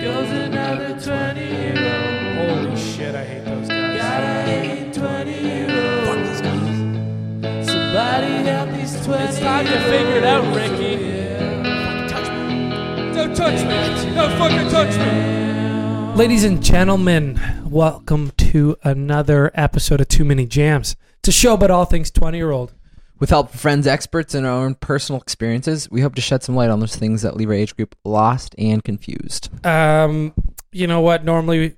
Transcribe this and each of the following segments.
goes another 20 year old. Holy shit, I hate those guys. Gotta hate 20 year old. Somebody help these 20 It's time to figure it out, Ricky. Don't touch me. Don't fucking touch me. Ladies and gentlemen, welcome to another episode of Too Many Jams. It's a show about all things 20 year old. With help from friends, experts, and our own personal experiences, we hope to shed some light on those things that leave our age group lost and confused. Um, you know what? Normally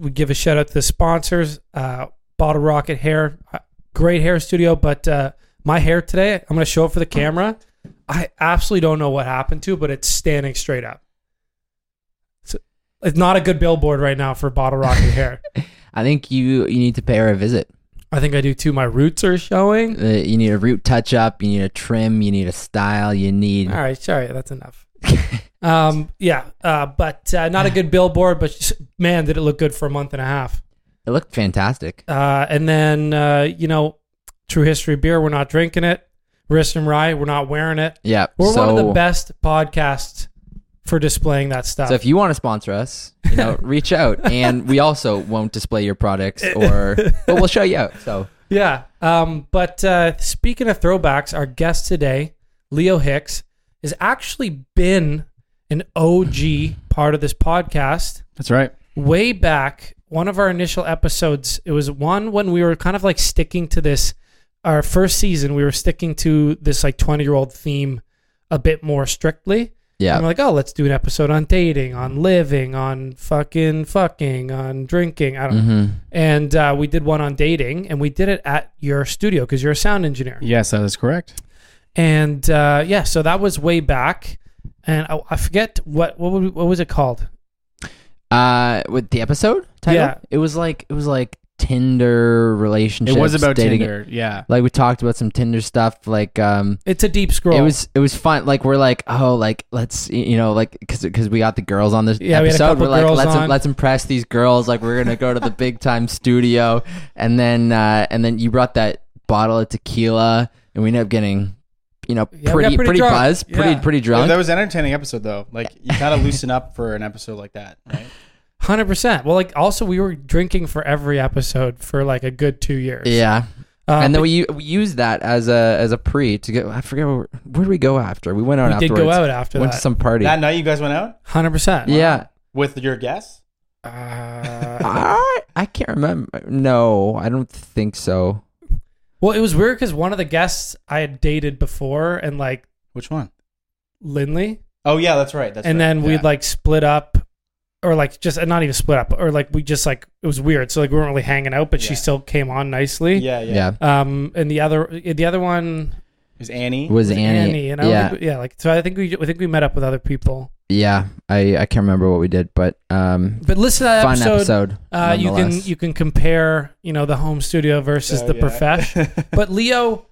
we give a shout out to the sponsors. Uh, Bottle Rocket Hair, uh, great hair studio. But uh, my hair today, I'm going to show it for the camera. I absolutely don't know what happened to, it, but it's standing straight up. It's, it's not a good billboard right now for Bottle Rocket Hair. I think you you need to pay her a visit. I think I do too. My roots are showing. Uh, you need a root touch up. You need a trim. You need a style. You need. All right, sorry, that's enough. um, yeah, uh, but uh, not a good billboard. But just- man, did it look good for a month and a half. It looked fantastic. Uh, and then uh, you know, True History beer, we're not drinking it. Wrist and Rye, we're not wearing it. Yeah. We're so, one of the best podcasts for displaying that stuff. So if you want to sponsor us, you know, reach out, and we also won't display your products, or but we'll show you out. So yeah. Um, but uh, speaking of throwbacks, our guest today, Leo Hicks, has actually been an OG part of this podcast. That's right. way back one of our initial episodes it was one when we were kind of like sticking to this our first season we were sticking to this like 20 year old theme a bit more strictly and yeah, we're like oh let's do an episode on dating on living on fucking fucking on drinking. I don't know. Hmm and uh, we did one on dating and we did it at your studio because you're a sound engineer. Yes, that is correct. and uh, yeah so that was way back. And I, I forget what what, would- what was it called? Uh, with the episode title, Yeah. it was like it was like Tinder relationships. It was about dating. Tinder. Yeah. Like we talked about some Tinder stuff. Like um, it's a deep scroll it was it was fun. Like we're like oh like let's you know like because because we got the girls on this Yeah, we had a episode. couple We're like girls let's on. let's impress these girls. Like we're gonna go to the big time studio, and then uh, and then you brought that bottle of tequila, and we ended up getting you know Yeah, we got pretty pretty pretty, drunk. buzzed, pretty Yeah. pretty That drunk. was an entertaining episode, though. Like you kind of loosen up for an episode like that, right? Hundred percent. Well, like also we were drinking for every episode for like a good two years. yeah, Uh, and then we, we used that as a as a pre to go. I forget where, where did we go after. We went out we did go out after Went that. to some party. That night you guys went out Hundred percent. yeah, with your guests. Uh, I I can't remember. No, I don't think so. well, it was weird because one of the guests I had dated before, and like Which one? Lindley, Oh yeah, that's right. That's and right. then yeah. we'd like split up, or like just not even split up, or like we just like it was weird. So like we weren't really hanging out, but she Yeah. still came on nicely. Yeah, yeah. Yeah, Um, and the other the other one It was Annie. was was Annie. and I don't yeah, think yeah. Like so, I think we I think we met up with other people. yeah. I I can't remember what we did, but um, But listen to that fun episode. episode. Uh, you can nonetheless. you can compare you know the home studio versus Oh, the yeah. profesh. But Leo,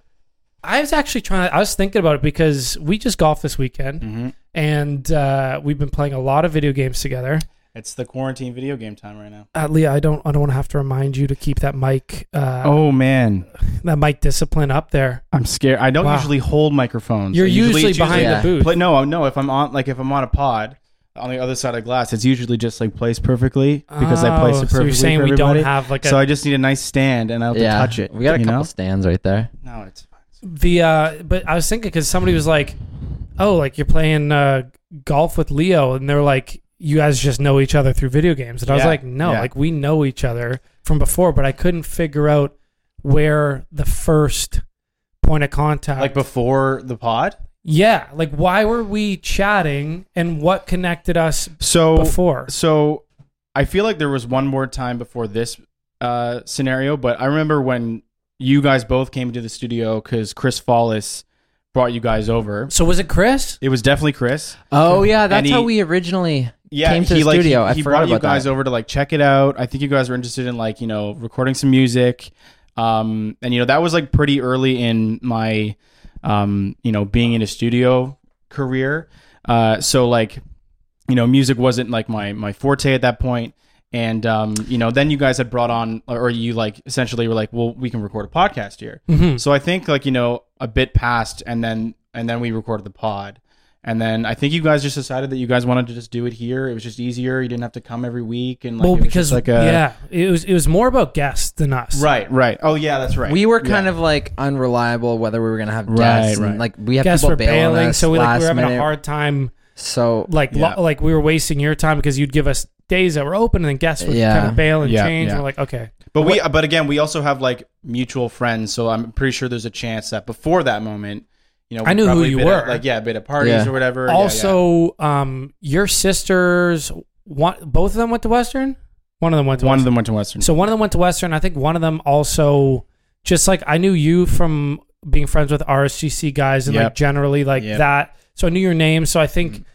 I was actually trying. I was thinking about it because we just golfed this weekend, Mhm. and uh, we've been playing a lot of video games together. It's the quarantine video game time right now. Uh, Leo, I don't I don't want to have to remind you to keep that mic uh, Oh man, that mic discipline up there. I'm scared. I don't Wow. usually hold microphones. You're I usually, it's behind yeah. the booth. Play, no, no. If I'm on, like, if I'm on a pod on the other side of glass, it's usually just like placed perfectly because I place Oh, it perfectly. So you're saying for we don't have like a So I just need a nice stand and I'll yeah, to touch it. We got a you couple know? stands right there. No, it's the uh but I was thinking because somebody was like, "Oh, like you're playing uh golf with Leo," and they're like, "You guys just know each other through video games," and I was Yeah, like, "No, yeah. like we know each other from before," but I couldn't figure out where the first point of contact. Like before the pod. yeah, like why were we chatting and what connected us So before? So I feel like there was one more time before this uh, scenario, but I remember when you guys both came to the studio because Chris Follis brought you guys over. So was it Chris? It was definitely Chris. Oh yeah, that's And how we originally Yeah, came to he the like studio. he, I he forgot brought you guys that. over to like check it out. I think you guys were interested in like you know recording some music, um, and you know that was like pretty early in my um, you know being in a studio career. Uh, so like you know music wasn't like my my forte at that point. And um, you know, then you guys had brought on, or you like essentially were like, well, we can record a podcast here. Mm-hmm. So I think like you know a bit passed, and then and then we recorded the pod, And then I think you guys just decided that you guys wanted to just do it here. It was just easier. You didn't have to come every week, and like, well, it was because just like a yeah, it was it was more about guests than us. right, right. Oh yeah, that's right. We were kind Yeah. of like unreliable whether we were gonna have guests, right. and like we have Guests people were bail bailing, us so we, like, last we were having minute. a hard time. so Like lo- like we were wasting your time because you'd give us days that were open, and then guests would Yeah. kind of bail and Yeah, change. yeah. And we're like, okay, But we, but again, we also have like mutual friends, so I'm pretty sure there's a chance that before that moment, you know, I we knew who probably you been at, were. like yeah, been at parties Yeah. or whatever. Yeah, yeah. also, um, your sisters, one, both of them went to Western. One of them went to one Western. of them went to Western. So one of them went to Western. I think one of them also, just like I knew you from being friends with RSGC guys and like generally like Yep. that. So I knew your name. So I think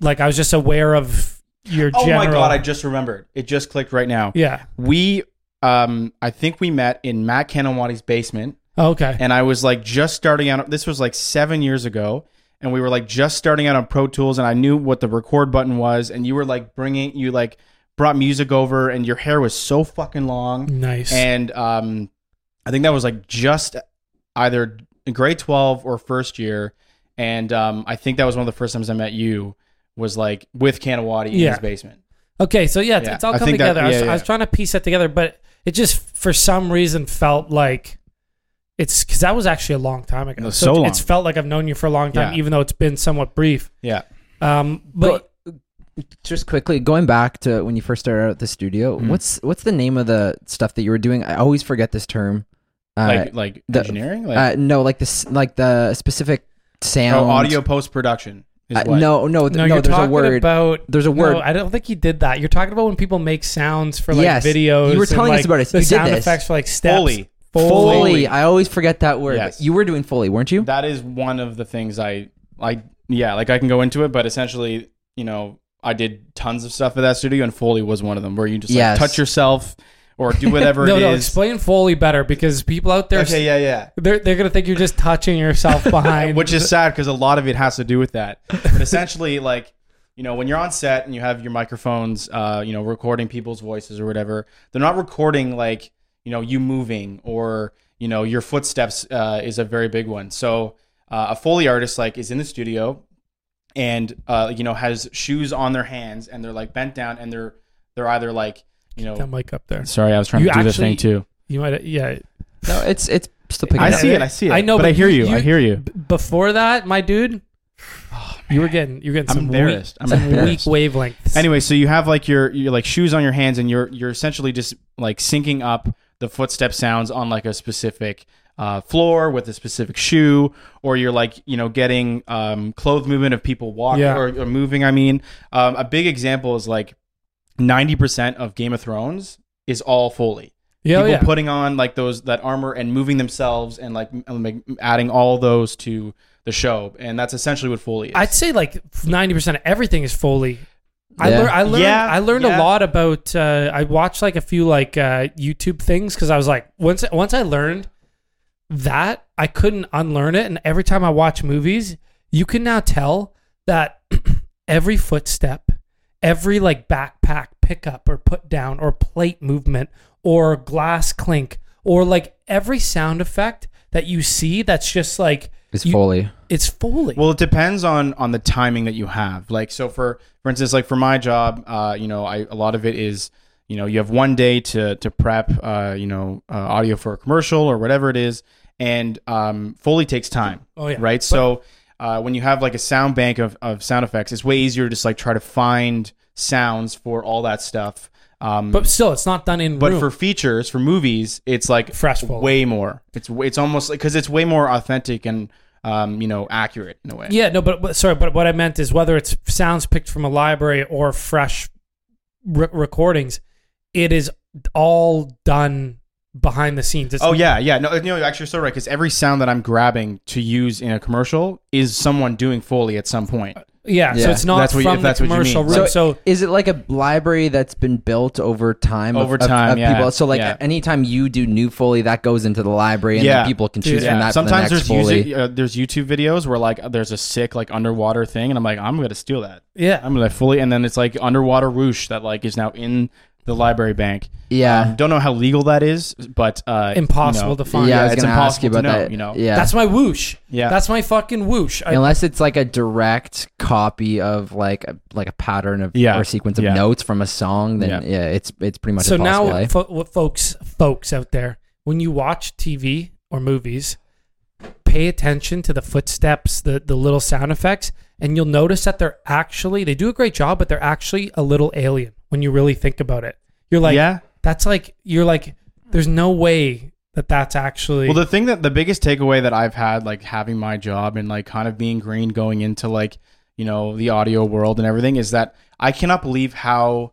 like I was just aware of your oh general. my god, I just remembered. It just clicked right now. yeah. We, um, I think we met in Matt Kanawati's basement, Oh, okay. and I was like just starting out. This was like seven years ago, and we were like just starting out on Pro Tools, and I knew what the record button was, and you were like bringing you like brought music over, and your hair was so fucking long. Nice. and um, I think that was like just either grade twelve or first year, and um, I think that was one of the first times I met you. Was like with Kanawati in Yeah. his basement. okay. So yeah, it's, Yeah, it's all I come think that- together. I, was, yeah, I was yeah. trying to piece that together, but it just for some reason felt like. It's because that was actually a long time ago. It was so it's- long. It's felt like I've known you for a long time, Yeah. even though it's been somewhat brief. Yeah, Um, but just quickly going back to when you first started out at the studio, Mhm. what's what's the name of the stuff that you were doing? I always forget this term. Uh, like like the- engineering, like uh, no, like this, like the specific sound. oh, audio post production. Uh, no, no, th- no, no. you're there's a word. about there's a No, word. I don't think you did that. You're talking about when people make sounds for like Yes, videos. you were and, telling us like, about it. The You did sound this. effects for like steps. Foley. Foley. Foley. Foley. I always forget that word. Yes. You were doing Foley, weren't you? That is one of the things I I yeah, like I can go into it, but essentially, you know, I did tons of stuff at that studio, and Foley was one of them, where you just Yes. like touch yourself or do whatever No, it no. is. Explain Foley better because people out there, Okay, yeah, yeah. they're they're gonna think you're just touching yourself behind. Which is sad because a lot of it has to do with that. But essentially, like you know, when you're on set and you have your microphones, uh, you know, recording people's voices or whatever, they're not recording like you know you moving or you know your footsteps uh, is a very big one. So uh, a foley artist like is in the studio and uh, you know has shoes on their hands and they're like bent down and they're they're either like you know. that mic up there. Sorry, I was trying You to do this actually- thing too. You might, yeah. No, it's it's still picking I up. see it. I see it. I know, but, but I hear you- you. I hear you. Before that, my dude, you were getting you're getting I'm some embarrassed. weak, I'm some weak embarrassed. wavelengths. Anyway, so you have like your your like shoes on your hands, and you're you're essentially just like syncing up the footstep sounds on like a specific uh, floor with a specific shoe, or you're like you know getting um, clothes movement of people walking Yeah. or, or moving. I mean, um, a big example is like ninety percent of Game of Thrones is all Foley. yeah, oh, people yeah. putting on like those that armor and moving themselves and like adding all those to the show, and that's essentially what Foley is. I'd say like ninety percent of everything is Foley. I, lear- I learned Yeah, I learned yeah. a lot about uh, I watched like a few like uh, YouTube things because I was like once once I learned that I couldn't unlearn it and every time I watch movies you can now tell that every footstep every like backpack pickup or put down or plate movement or glass clink or like every sound effect that you see that's just like It's you- Foley. it's Foley. Well, it depends on on the timing that you have. Like, so for for instance, like for my job, uh, you know, I a lot of it is, you know, you have one day to to prep, uh, you know, uh, audio for a commercial or whatever it is, and um, Foley takes time, oh yeah. right? so uh, when you have like a sound bank of of sound effects, it's way easier to just like try to find sounds for all that stuff. Um, But still, it's not done in but room. for features for movies it's like Fresh way more it's it's almost like because it's way more authentic and um you know accurate in a way yeah, no, but, but sorry, but what I meant is whether it's sounds picked from a library or fresh re- recordings, it is all done behind the scenes. It's oh yeah yeah no no actually, you're so right because every sound that i'm grabbing to use in a commercial is someone doing foley at some point yeah, So it's not That's what you- from if that's the what you commercial mean. room. So- So, Is it like a library that's been built over time? Over of- time, of yeah. people? So like Yeah. anytime you do new Foley, that goes into the library, and Yeah. then people can choose Yeah. from that. sometimes for the there's next Foley. music, uh, there's youtube videos where like there's a sick like underwater thing and i'm like i'm gonna steal that yeah, i'm gonna fully and then it's like underwater whoosh that like is now in the library bank. Yeah. Um, don't know how legal that is, but uh, Impossible you know, to find. yeah, I yeah, was it's gonna ask you impossible to about know, that. you know. yeah, That's my whoosh. Yeah. That's my fucking whoosh. I, unless it's like a direct copy of like a, like a pattern of Yeah. or sequence of Yeah. notes from a song, then Yeah. yeah, it's it's pretty much so impossible. now, eh? fo- what folks, folks out there, when you watch TV or movies, pay attention to the footsteps, the the little sound effects, and you'll notice that they're actually they do a great job, but they're actually a little alien when you really think about it. You're like, yeah. that's like you're like, there's no way that that's actually. Well, the thing that the biggest takeaway that I've had, like having my job and like kind of being green going into like, you know, the audio world and everything is that I cannot believe how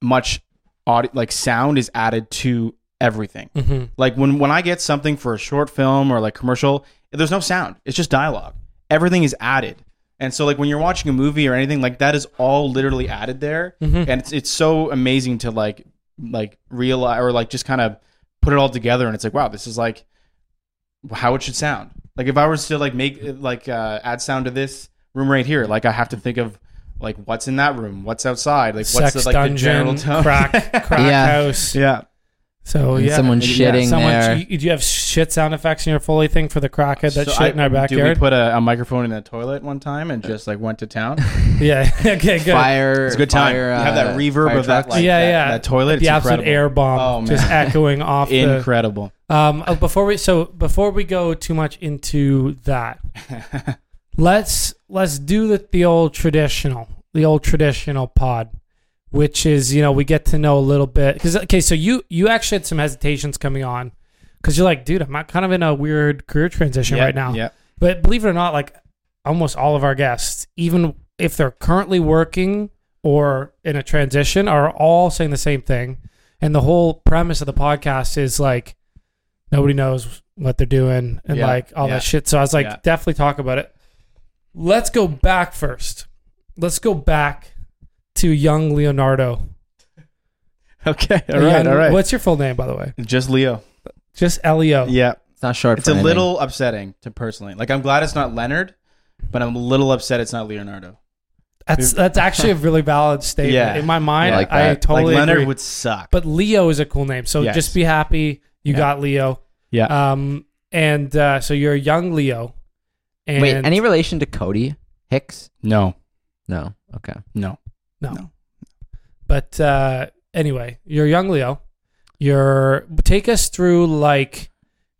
much audio, like sound is added to everything. Mhm. Like when, when I get something for a short film or like commercial, there's no sound. It's just dialogue. Everything is added. And so like when you're watching a movie or anything like that is all literally added there. Mhm. And it's, it's so amazing to like, like realize or like just kind of put it all together. And it's like, wow, this is like how it should sound. Like if I was to like make like uh, add sound to this room right here, like I have to think of like what's in that room, what's outside, like what's sex the, like the general tone. crack, crack Yeah. house. yeah. So And yeah, someone Yeah, shitting Someone, there. you, do you have shit sound effects in your Foley thing for the crackhead that So shit I- in our backyard? Dude, we backyard? put a, a microphone in the toilet one time and just like went to town. yeah. okay. Good. fire. It's a good time. fire, you have that uh, reverb fire of that, trucks. like, Yeah, that, yeah. that toilet. the it's absolute incredible. air bomb Oh, man. just echoing off the. Incredible. Um, oh, before we so before we go too much into that, let's let's do the the old traditional, the old traditional pod, which is you know we get to know a little bit because okay, so you you actually had some hesitations coming on because you're like, dude, I'm not kind of in a weird career transition Yeah, right now. Yeah. But believe it or not, like almost all of our guests, even if they're currently working or in a transition, are all saying the same thing. And the whole premise of the podcast is like nobody knows what they're doing and Yeah, like all yeah. that shit. So I was like, Yeah. definitely talk about it. Let's go back first. Let's go back to young Leonardo. Okay. All A right. young- all right. What's your full name, by the way? Just Leo. Just Leo. Yeah. It's not short It's for a anything. little upsetting to personally. Like I'm glad it's not Leonard, but I'm a little upset it's not Leonardo. That's that's actually a really valid statement. Yeah. In my mind, I like I that. totally like Leonard agree. would suck. But Leo is a cool name. So Yes. just be happy you Yeah. got Leo. yeah. Um, and uh, so you're a young Leo. And Wait, any relation to Cody Hicks? no. No. Okay. No. No. no. But uh, anyway, you're young Leo. You're take us through like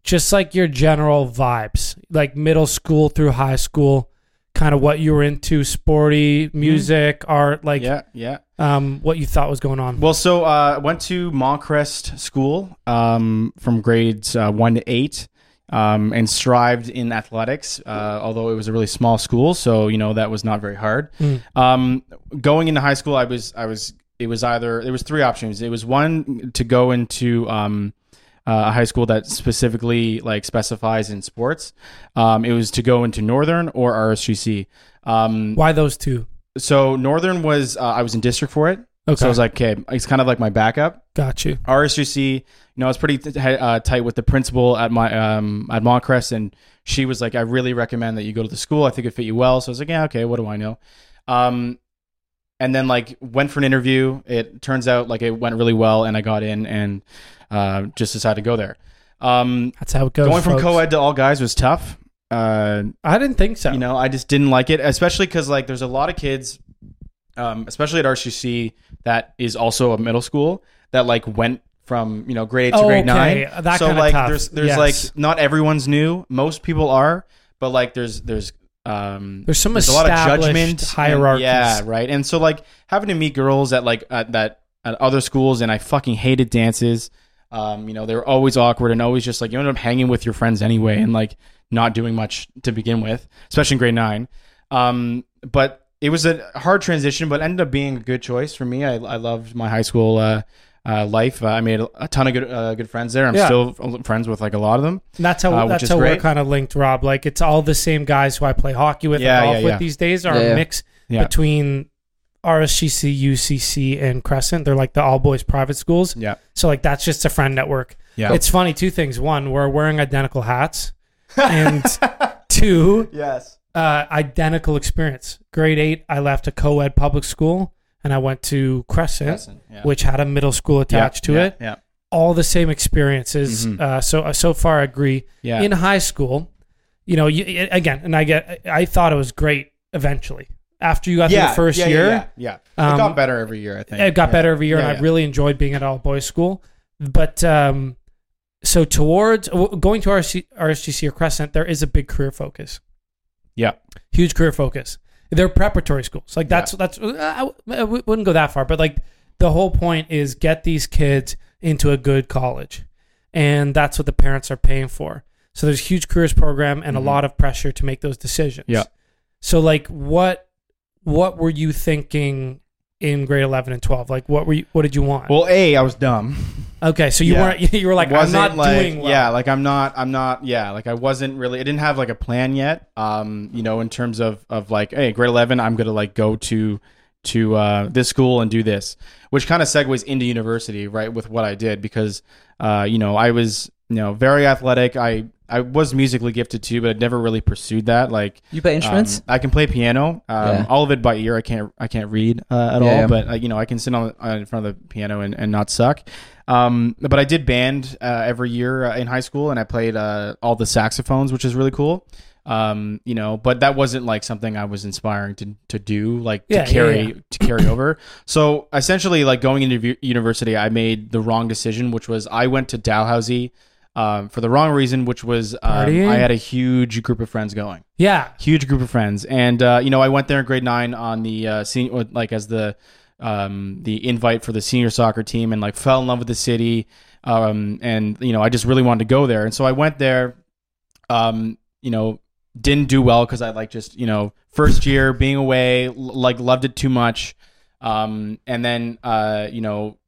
just like your general vibes, like middle school through high school, kind of what you were into, sporty, music, art, like yeah. Yeah. um, what you thought was going on. Well, so uh, I went to Montcrest School um, from grades uh, one to eight, um, and strived in athletics. Uh, although it was a really small school, so you know that was not very hard. Mm. Um, going into high school, I was I was it was either there was three options. It was one to go into um, uh, a high school that specifically like specifies in sports. Um, it was to go into Northern or RSGC. Um, Why those two? so Northern was uh, I was in district for it. Okay, So I was like, okay, it's kind of like my backup. Got you. RSGC, you know, I was pretty uh, tight with the principal at my um, at Montcrest, and she was like, I really recommend that you go to the school. I think it fit you well. So I was like, yeah, okay, what do I know? Um, and then like went for an interview. It turns out like it went really well, and I got in, and uh, just decided to go there. Um, That's how it goes. going from folks. co-ed to all guys was tough. Uh, I didn't think so. you know, I just didn't like it, especially because like there's a lot of kids, um, especially at RCC, that is also a middle school that like went from you know grade eight to Oh, grade okay. nine. That so like tough. there's there's Yes. like not everyone's new. Most people are, but like there's there's um There's some there's a lot of judgment hierarchies. yeah, right. And so like having to meet girls at like at that at other schools, and I fucking hated dances. Um, you know, they were always awkward and always just like you end up hanging with your friends anyway, and like not doing much to begin with, especially in grade nine. Um, but it was a hard transition, but ended up being a good choice for me. I, I loved my high school uh, uh, life. Uh, I made a, a ton of good uh, good friends there. I'm Yeah. still friends with like a lot of them. And that's how Uh, which that's is how we're great. kind of linked, Rob. Like it's all the same guys who I play hockey with Yeah, and golf yeah, with these days are Yeah, a mix Yeah. between RSGC, UCC, and Crescent. They're like the all boys private schools. Yeah, So like that's just a friend network. yeah. It's funny. Two things. One, we're wearing identical hats, and two, yes. Uh, identical experience. Grade eight, I left a co-ed public school, and I went to Crescent, Crescent, yeah. which had a middle school attached to yeah, it. Yeah. All the same experiences. Mhm. Uh, so so far, I agree. Yeah. In high school, you know, you, again, and I get, I thought it was great. Eventually, after you got through the first yeah, year, Yeah, yeah. Um, it got better every year, I think. it got Yeah. better every year, Yeah, and yeah. I really enjoyed being at all boys school. But um, so towards going to RSC, RSGC or Crescent, there is a big career focus, Yeah. huge career focus. They're preparatory schools. Like that's that's I, I wouldn't go that far, but like the whole point is get these kids into a good college, and that's what the parents are paying for. So there's a huge careers program and Mhm. a lot of pressure to make those decisions. Yeah. So like what what were you thinking in grade 11 and 12? Like what were you what did you want? Well, A, I was dumb. okay, so you yeah. weren't you were like I'm not like, doing well. Yeah, like I'm not I'm not yeah, like I wasn't really I didn't have like a plan yet. Um, you know, in terms of of like, hey, grade eleven, I'm gonna like go to to uh this school and do this. Which kind of segues into university, right, with what I did because uh, you know, I was, you know, very athletic. I I was musically gifted too, but I'd never really pursued that. Like You play instruments? Um, I can play piano. Um, Yeah. All of it by ear. I can't. I can't read uh, at Yeah, all. yeah. But uh, you know, I can sit on uh, in front of the piano and, and not suck. Um, but I did band uh, every year uh, in high school, and I played uh, all the saxophones, which is really cool. Um, you know, but that wasn't like something I was inspiring to to do, like to carry to carry over. So essentially, like going into university, I made the wrong decision, which was I went to Dalhousie. Um, for the wrong reason, which was um, I had a huge group of friends going. Yeah. huge group of friends. And uh, you know i went there in grade nine on the uh, senior like as the um, the invite for the senior soccer team and like fell in love with the city. Um, and you know i just really wanted to go there. And so i went there um, you know didn't do well because i like just you know first year being away l- like loved it too much. Um, and then uh, you know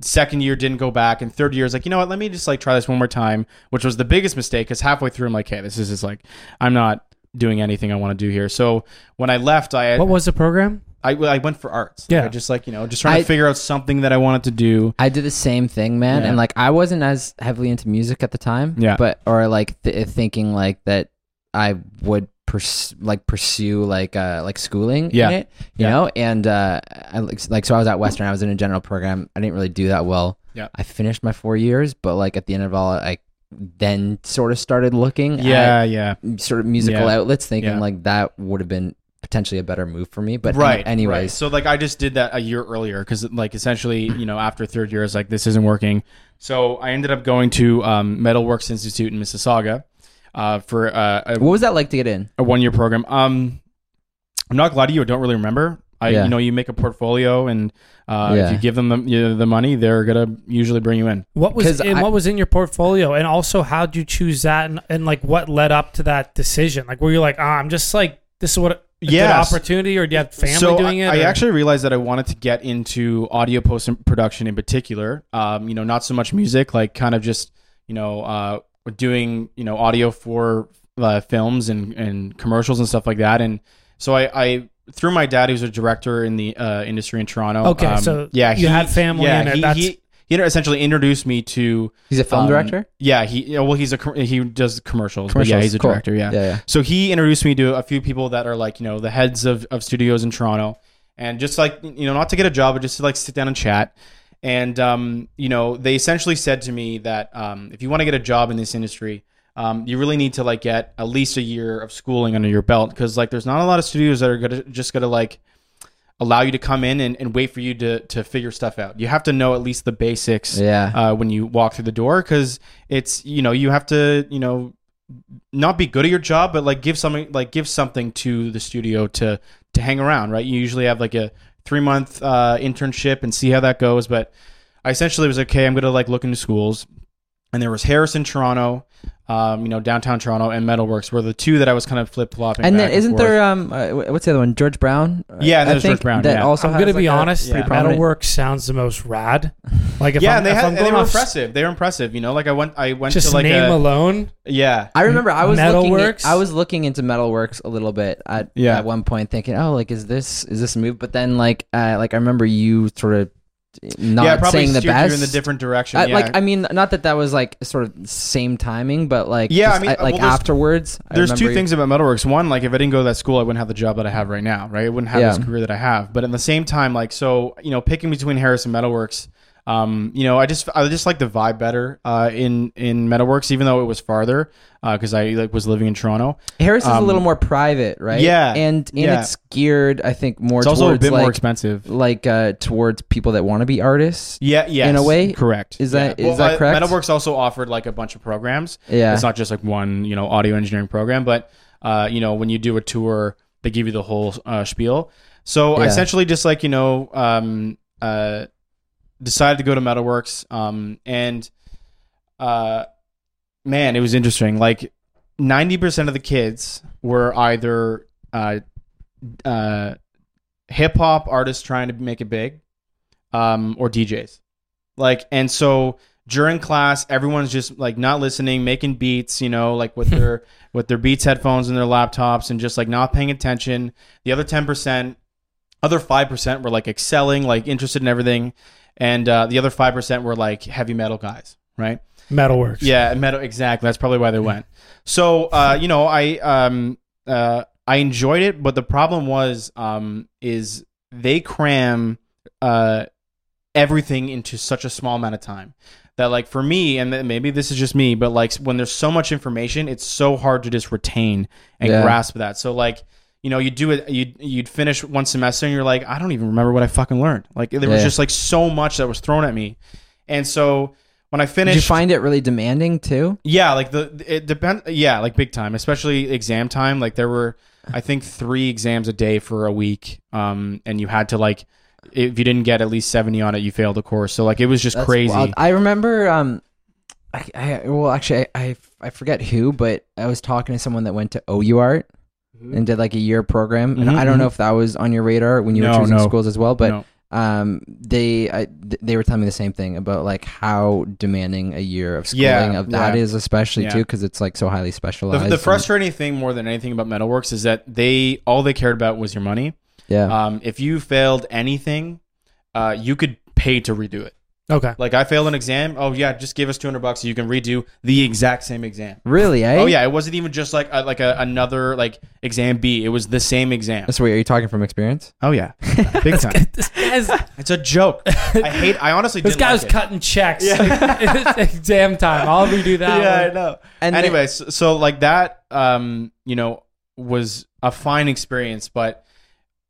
second year didn't go back and third year is like you know what let me just like try this one more time which was the biggest mistake because halfway through i'm like hey this is just like i'm not doing anything i want to do here so when i left i What was the program? I, I went for arts Yeah. I just like you know just trying to figure out something that i wanted to do I did the same thing, man. Yeah. And like, I wasn't as heavily into music at the time. Yeah. But or like th- thinking like that, I would pers- like pursue like uh like schooling. Yeah. In it, you Yeah. know. And uh, I like like so I was at Western. I was in a general program. I didn't really do that well. Yeah. I finished my four years, but like at the end of all, I then sort of started looking. yeah yeah sort of musical Yeah. outlets, thinking Yeah. like that would have been potentially a better move for me. But right anyways, right. so like i just did that a year earlier because like essentially you know after third year i was like this isn't working so i ended up going to um, metalworks institute in mississauga uh, for uh, a, what was that like to get in? a one year program. Um, I'm not glad you I don't really remember. I, Yeah. you know, you make a portfolio, and uh, Yeah. if you give them the, you know, the money, they're gonna usually bring you in. What was 'Cause and I- what was in your portfolio, and also how did you choose that, and, and like what led up to that decision? Like, were you like, ah, I'm just like, this is what a Yes. good opportunity, or do you have family so doing I, it? I or- actually realized that I wanted to get into audio post production in particular. Um, you know, not so much music, like kind of just you know, uh, doing you know audio for uh, films and and commercials and stuff like that. And so I, I through my dad, who's a director in the uh, industry in Toronto. Okay, um, so yeah, you had family Yeah, in it, he, that's- he he essentially introduced me to He's a film um, director. Yeah, he well he's a he does commercials, but yeah, he's a cool. director. Yeah. Yeah, yeah. So he introduced me to a few people that are like you know the heads of of studios in Toronto, and just like you know not to get a job, but just to like sit down and chat. And um, you know they essentially said to me that um, if you want to get a job in this industry, um, you really need to like get at least a year of schooling under your belt because like there's not a lot of studios that are gonna just gonna like allow you to come in and, and wait for you to to figure stuff out. You have to know at least the basics Yeah. uh, when you walk through the door because it's you know you have to you know not be good at your job but like give something like give something to the studio to to hang around right you usually have like a three month uh, internship and see how that goes but i essentially was okay i'm gonna like look into schools. And there was Harris in toronto um, you know downtown toronto and metalworks were the two that i was kind of flip-flopping and back then isn't forth. there um uh, what's the other one George Brown? Yeah, and I there's George think Brown, That yeah. also I'm gonna be like, honest. pretty yeah. Metalworks sounds the most rad. Like, if yeah I'm, and they if had I'm and they going were off impressive they were impressive you know like i went i went just to like name a alone, yeah I remember I was looking Metalworks? I was looking into Metalworks a little bit at Yeah. at one point thinking, "Oh, like is this is this a move?" But then like uh, like I remember you sort of not yeah, probably saying the best. you in the different direction. I- yeah. Like I mean, not that that was like sort of same timing, but like Yeah, just, I mean, like well, afterwards. I There's two remember- things about Metalworks. One, like if I didn't go to that school, I wouldn't have the job that I have right now, right? I wouldn't have Yeah. this career that I have. But at the same time, like so, you know, picking between Harris and Metalworks, um, you know, I just I just like the vibe better uh, in in Metalworks, even though it was farther because I like was living in Toronto. Harris is a um, little more private, right? yeah, and and yeah. it's geared, I think, more It's towards also a bit like more expensive. like uh towards people that want to be artists. Yeah, yeah, in a way, correct. is that- yeah. is that uh, correct? Metalworks also offered like a bunch of programs. Yeah, It's not just like one, you know, audio engineering program, but uh, you know, when you do a tour, they give you the whole uh, spiel. So I Yeah. essentially just like you know, um, uh, decided to go to Metalworks, um, and uh, man, it was interesting. Like ninety percent of the kids were either uh, uh, hip hop artists trying to make it big, um, or DJs. Like, and so during class, everyone's just like not listening, making beats, you know, like with their with their Beats headphones and their laptops, and just like not paying attention. The other ten percent, other five percent were like excelling, like interested in everything, and uh, the other five percent were like heavy metal guys, right? Metalworks. Yeah, metal. Exactly. That's probably why they went. So, uh, you know, I um uh I enjoyed it, but the problem was um is they cram uh everything into such a small amount of time that like for me and maybe this is just me but like when there's so much information it's so hard to just retain and Yeah. grasp that so like you know you do it you'd, you'd finish one semester and you're like i don't even remember what i fucking learned like there was Yeah. just like so much that was thrown at me and so when i Did finished you find it really demanding too? yeah, like the it depends. Yeah, like big time, especially exam time. Like there were, I think, three exams a day for a week. Um, and you had to like, if you didn't get at least seventy on it, you failed the course. So like it was just That's crazy. wild. I remember. Um, I, I well, actually, I, I I forget who, but I was talking to someone that went to OU Art and did like a year program, and Mhm, I don't know mhm. if that was on your radar when you were choosing no. schools as well, but. No. Um, they I, they were telling me the same thing about like how demanding a year of schooling Yeah, of that yeah. is, especially Yeah. too, because it's like so highly specialized. the and- frustrating thing more than anything about Metalworks is that they all they cared about was your money. yeah, Um, if you failed anything, uh, you could pay to redo it. Okay. Like I failed an exam. Oh yeah, just give us two hundred bucks. So you can redo the exact same exam. really, eh? Oh yeah, it wasn't even just like a, like a, another like exam B. It was the same exam. So wait, are you talking from experience? Oh yeah, big time. this guy's, It's a joke. I hate. I honestly this didn't guy like was it. cutting checks. it's exam time. I'll redo that. Yeah, I know. And anyway, so, so like that, um, you know, was a fine experience, but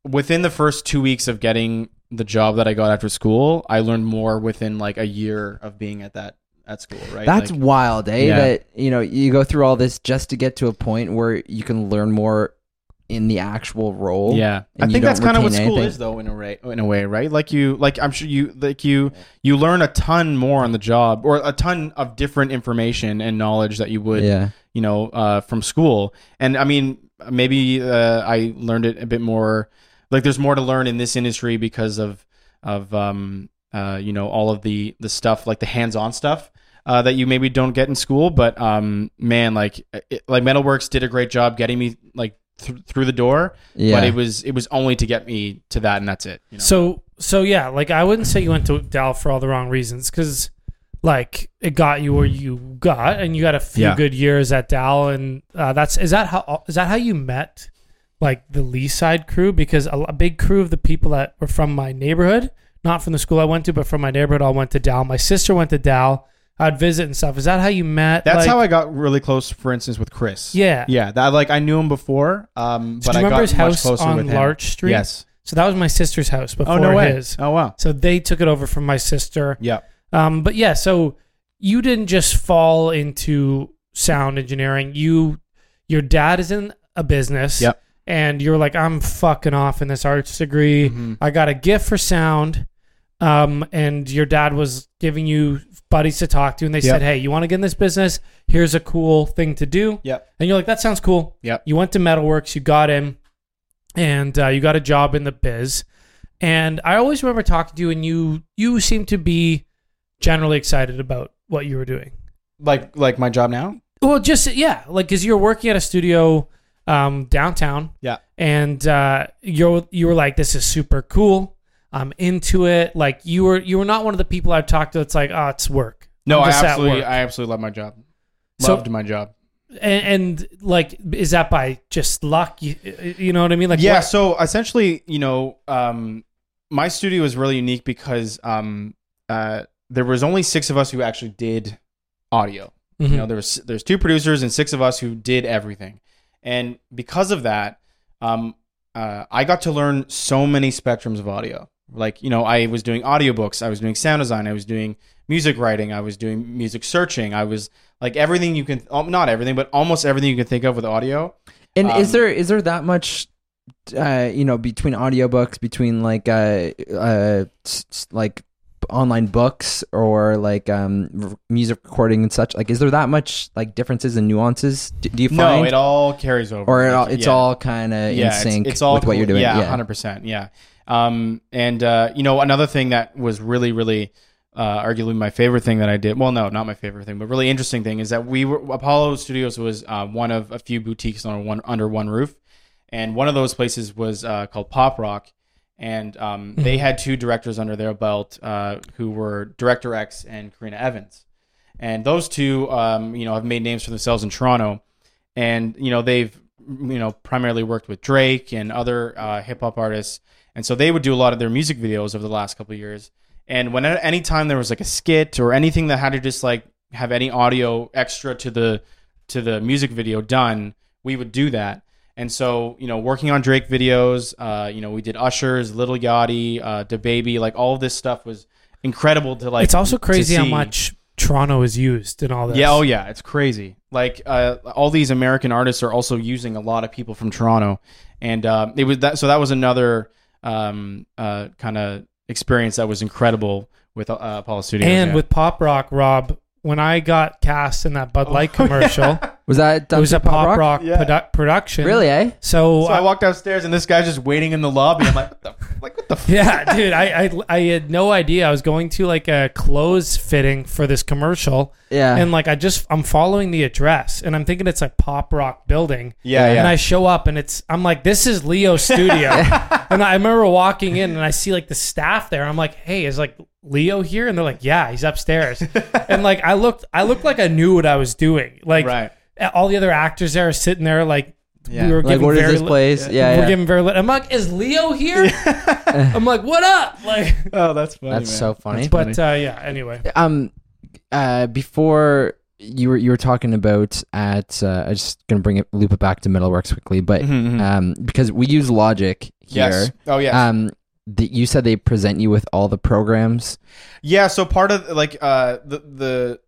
within the first two weeks of getting the job that I got after school, I learned more within like a year of being at that at school. Right? That's Like, wild, eh? Yeah. That you know you go through all this just to get to a point where you can learn more in the actual role. Yeah, I think that's kind of what school anything. is, though, in a way. In a way, right? Like you, like I'm sure you, like you, you learn a ton more on the job, or a ton of different information and knowledge that you would, yeah, you know, uh, from school. And I mean, maybe uh, I learned it a bit more. Like, there's more to learn in this industry because of of um, uh, you know, all of the the stuff, like the hands-on stuff. Uh, that you maybe don't get in school, but um, man, like it, like Metalworks did a great job getting me like th- through the door yeah. but it was it was only to get me to that and that's it you know? So so yeah, like I wouldn't say you went to Dal for all the wrong reasons because like it got you where you got, and you got a few Yeah. good years at Dal, and uh, that's is that how is that how you met like the Leaside crew? Because a, a big crew of the people that were from my neighborhood, not from the school I went to, but from my neighborhood, all went to Dal. My sister went to Dal. I'd visit and stuff. Is that how you met? that's like, how i got really close for instance with chris Yeah. yeah that like i knew him before um So but i remember got his much house closer on with him Larch Street? yes So that was my sister's house before oh no way his. oh wow So they took it over from my sister. yeah Um, but yeah, so you didn't just fall into sound engineering. You, your dad is in a business. Yep. And you're like, I'm fucking off in this arts degree. Mhm. I got a gift for sound. Um, and your dad was giving you buddies to talk to, and they Yep. said, Hey, you want to get in this business? Here's a cool thing to do. Yep. And you're like, That sounds cool. Yep. You went to Metalworks, you got in, and uh, you got a job in the biz. And I always remember talking to you, and you you seem to be generally excited about what you were doing. like like my job now Well, just yeah, like because you're working at a studio um, downtown. Yeah. and uh, you're you were like, this is super cool. I'm into it. Like you were you were not one of the people I've talked to. That's like, oh, it's work. No, I absolutely. I absolutely love my job. So- Loved my job. and, and like, is that by just luck? You, you know what I mean? Like, yeah. what- So essentially, you know, um, my studio is really unique because um, uh, there was only six of us who actually did audio. Mhm. You know, there was there's two producers and six of us who did everything, and because of that, um, uh, I got to learn so many spectrums of audio. Like, you know, I was doing audiobooks, I was doing sound design, I was doing music writing, I was doing music searching, I was like everything you can, um, not everything, but almost everything you can think of with audio. And is Um, there is there that much, uh, you know, between audiobooks, between like uh, uh, like online books or like um music recording and such? Like, is there that much like differences and nuances? Do, do you No, find, it all carries over. or it all, it's Yeah. all kind of in yeah, it's- sync it's, all with what you're doing? Yeah, hundred percent. Yeah. Um, and uh, you know, another thing that was really, really, uh, arguably my favorite thing that I did. Well, no, not my favorite thing, but really interesting thing is that we were Apollo Studios was uh, one of a few boutiques on one under one roof, and one of those places was uh, called Pop Rock. And um, they had two directors under their belt uh, who were Director X and Karena Evans. And those two, um, you know, have made names for themselves in Toronto. And, you know, they've, you know, primarily worked with Drake and other uh, hip hop artists. And so they would do a lot of their music videos over the last couple of years. And when any time there was like a skit or anything that had to just like have any audio extra to the to the music video done, we would do that. And so, you know, working on Drake videos, uh, you know, we did Ushers, Lil Yachty, uh, DaBaby, like all of this stuff was incredible to like. it's also crazy how much Toronto is used in all this. Yeah, oh yeah, it's crazy. Like uh, all these American artists are also using a lot of people from Toronto, and uh, it was that. So that was another um, uh, kind of experience that was incredible with uh, Apollo Studios. and yeah. with pop rock, Rob. When I got cast in that Bud Light Oh, commercial, Was that it was a pop rock, Yeah. produ- production. Really? Eh? So, so I I- walked downstairs and this guy's just waiting in the lobby. I'm like, what the, like what the. F-? yeah, dude, I, I I had no idea. I was going to like a clothes fitting for this commercial, Yeah. and like I just I'm following the address, and I'm thinking it's a pop rock building. Yeah, yeah. And I show up, and it's I'm like, this is Leo's studio, and I remember walking in, and I see like the staff there. I'm like, hey, is like Leo here? And they're like, yeah, he's upstairs. and like I looked, I looked like I knew what I was doing. Like right. All the other actors there are sitting there, like Yeah. we were like, giving what is very this li- place? Yeah. we're yeah. giving very. little. I'm like, is Leo here? I'm like, what up? Like, Oh, that's funny. That's man. so funny. but uh, yeah. Anyway, um uh before you were you were talking about at uh I'm just gonna bring it loop it back to Metalworks quickly, but Mhm, mhm. um because we use Logic here. yes. Oh yeah. Um the, you said they present you with all the programs. Yeah, so part of like uh the the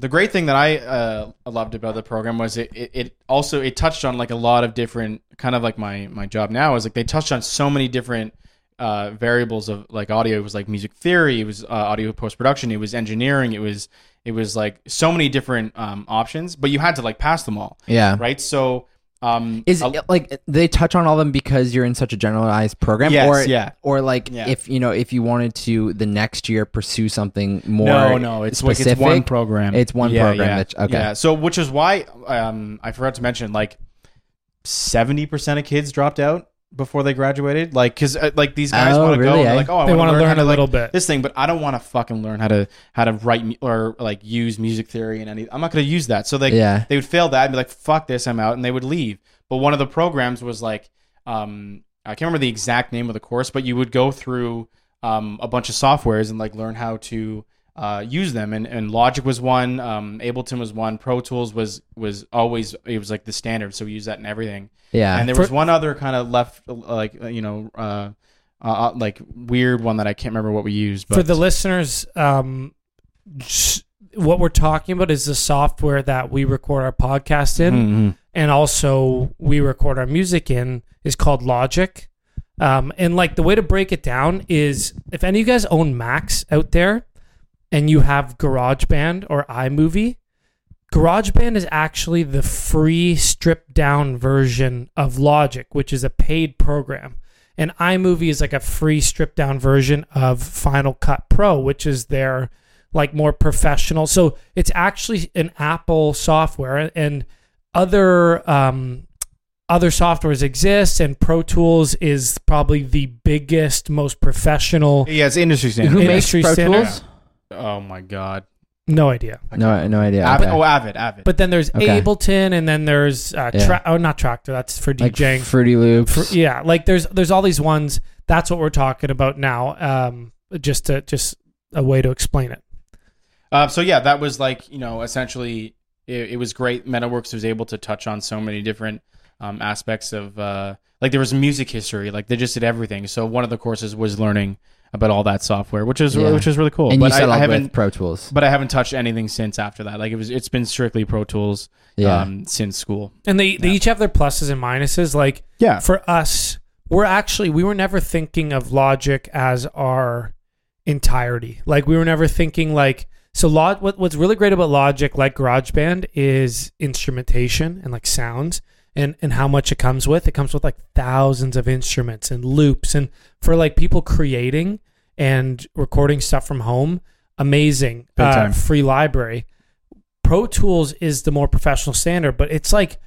the great thing that I uh loved about the program was it, it, it also it touched on like a lot of different kind of like my my job now is like they touched on so many different uh variables of like audio. It was like music theory it was uh, audio post production it was engineering it was it was like so many different um options but you had to like pass them all. Yeah. right? So um Is it, like they touch on all of them because you're in such a generalized program, Yes, or yeah. or like Yeah. if you know if you wanted to the next year pursue something more no, no, it's like it's one program. It's one Yeah, program Yeah, that- okay. Yeah. So, which is why um, I forgot to mention, like, seventy percent of kids dropped out before they graduated. Like, because uh, like these guys Oh, want to really, go, and they're eh? like, oh, I they want to learn how to, a like, little bit. this thing, but I don't want to fucking learn how to how to write mu- or like use music theory and any. I'm not going to use that. So they Yeah. they would fail that and be like, fuck this, I'm out, and they would leave. But one of the programs was like, um, I can't remember the exact name of the course, but you would go through um, a bunch of softwares and like learn how to uh, use them. And, and Logic was one, um, Ableton was one, Pro Tools was was always it was like the standard, so we use that in everything. yeah. And there For- was one other kind of left, uh, like uh, you know, uh, uh, like weird one that I can't remember what we used. But For the listeners, um, what we're talking about is the software that we record our podcast in, Mhm. and also we record our music in is called Logic. Um, and like the way to break it down is if any of you guys own Macs out there and you have GarageBand or iMovie, GarageBand is actually the free stripped down version of Logic, which is a paid program. And iMovie is like a free stripped down version of Final Cut Pro, which is their like more professional. So it's actually an Apple software and other um other softwares exist, and Pro Tools is probably the biggest, most professional. Yeah, it's industry standard. Industry makes Pro standard. Tools? Oh my god. No idea. No, no idea. Avid, Okay. Oh, Avid, Avid. But then there's Okay. Ableton, and then there's uh, Yeah. tra- oh, not Traktor. That's for like DJing. Fruity Loops. For- yeah, like there's there's all these ones. That's what we're talking about now. Um, just to just a way to explain it. Uh, so yeah, that was like you know essentially it, it was great. Metalworks was able to touch on so many different um, aspects of uh, like there was music history. Like they just did everything. So one of the courses was learning about all that software, which is Yeah. which is really cool. and but you I, settled I haven't with Pro Tools. but I haven't touched anything since after that. Like it was it's been strictly Pro Tools Yeah. um, since school. And they they each have their pluses and minuses. Like Yeah. for us, we're actually we were never thinking of Logic as our entirety. Like we were never thinking like so. Log, what, what's really great about Logic, like GarageBand, is instrumentation and like sounds. And, and how much it comes with? It comes with like thousands of instruments and loops, and for like people creating and recording stuff from home, amazing. Uh, free library. Pro Tools is the more professional standard, but it's like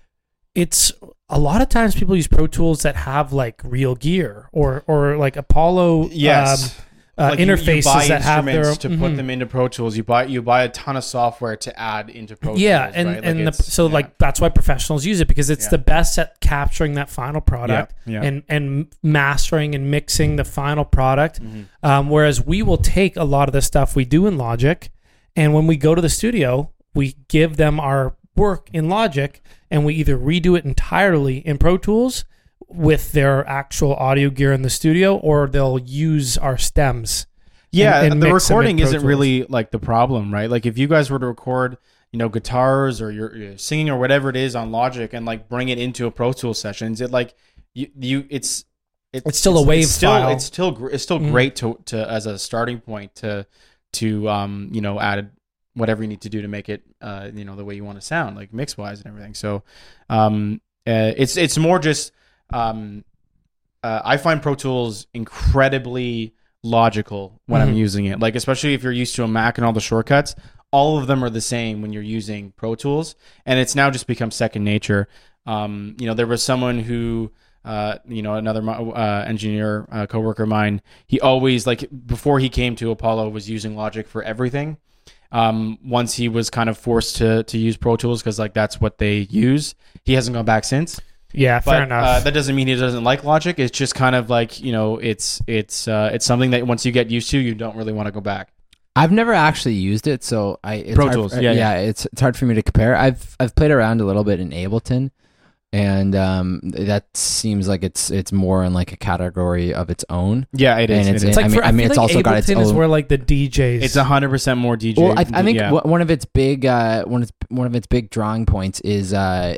it's a lot of times people use Pro Tools that have like real gear or or like Apollo Yes. um, uh, Like, interfaces you, buy that have their to put Mhm. them into Pro Tools. You buy you buy a ton of software to add into Pro Tools. yeah, and right? Like, and the, so yeah. like that's why professionals use it because it's Yeah. the best at capturing that final product yeah. and and mastering and mixing the final product. Mhm. Um, whereas we will take a lot of the stuff we do in Logic, and when we go to the studio, we give them our work in Logic, and we either redo it entirely in Pro Tools with their actual audio gear in the studio, or they'll use our stems. Yeah, and- and the mix them in recording isn't really like the problem, right? Like if you guys were to record, you know, guitars or you're singing or whatever it is on Logic and like bring it into a Pro Tools sessions, it like you you it's It's still a wave it's still, file. It's still it's still Mhm. great to to as a starting point to to um you know add whatever you need to do to make it uh you know the way you want to sound like mix wise and everything. So um uh, it's it's more just um uh, I find Pro Tools incredibly logical when I'm Mhm. using it. Like especially if you're used to a Mac and all the shortcuts, all of them are the same when you're using Pro Tools, and it's now just become second nature. Um, you know, there was someone who. Uh, you know, another uh, engineer, uh, coworker of mine. He always like before he came to Apollo was using Logic for everything. Um, once he was kind of forced to to use Pro Tools because like that's what they use. He hasn't gone back since Yeah, but fair enough. Uh, that doesn't mean he doesn't like Logic. It's just kind of like you know, it's it's uh, it's something that once you get used to, you don't really want to go back. I've never actually used it, so I it's Pro hard- Tools, yeah, yeah, yeah. it's it's hard for me to compare. I've I've played around a little bit in Ableton, and um, that seems like it's it's more in like a category of its own. Yeah, it And is. it's- it it's like I mean- for, I mean, feel it's like also got its Ableton is own- where like the DJs. It's hundred percent more DJ. Well, I, I think yeah. one of its big uh, one of its, one of its big drawing points is uh,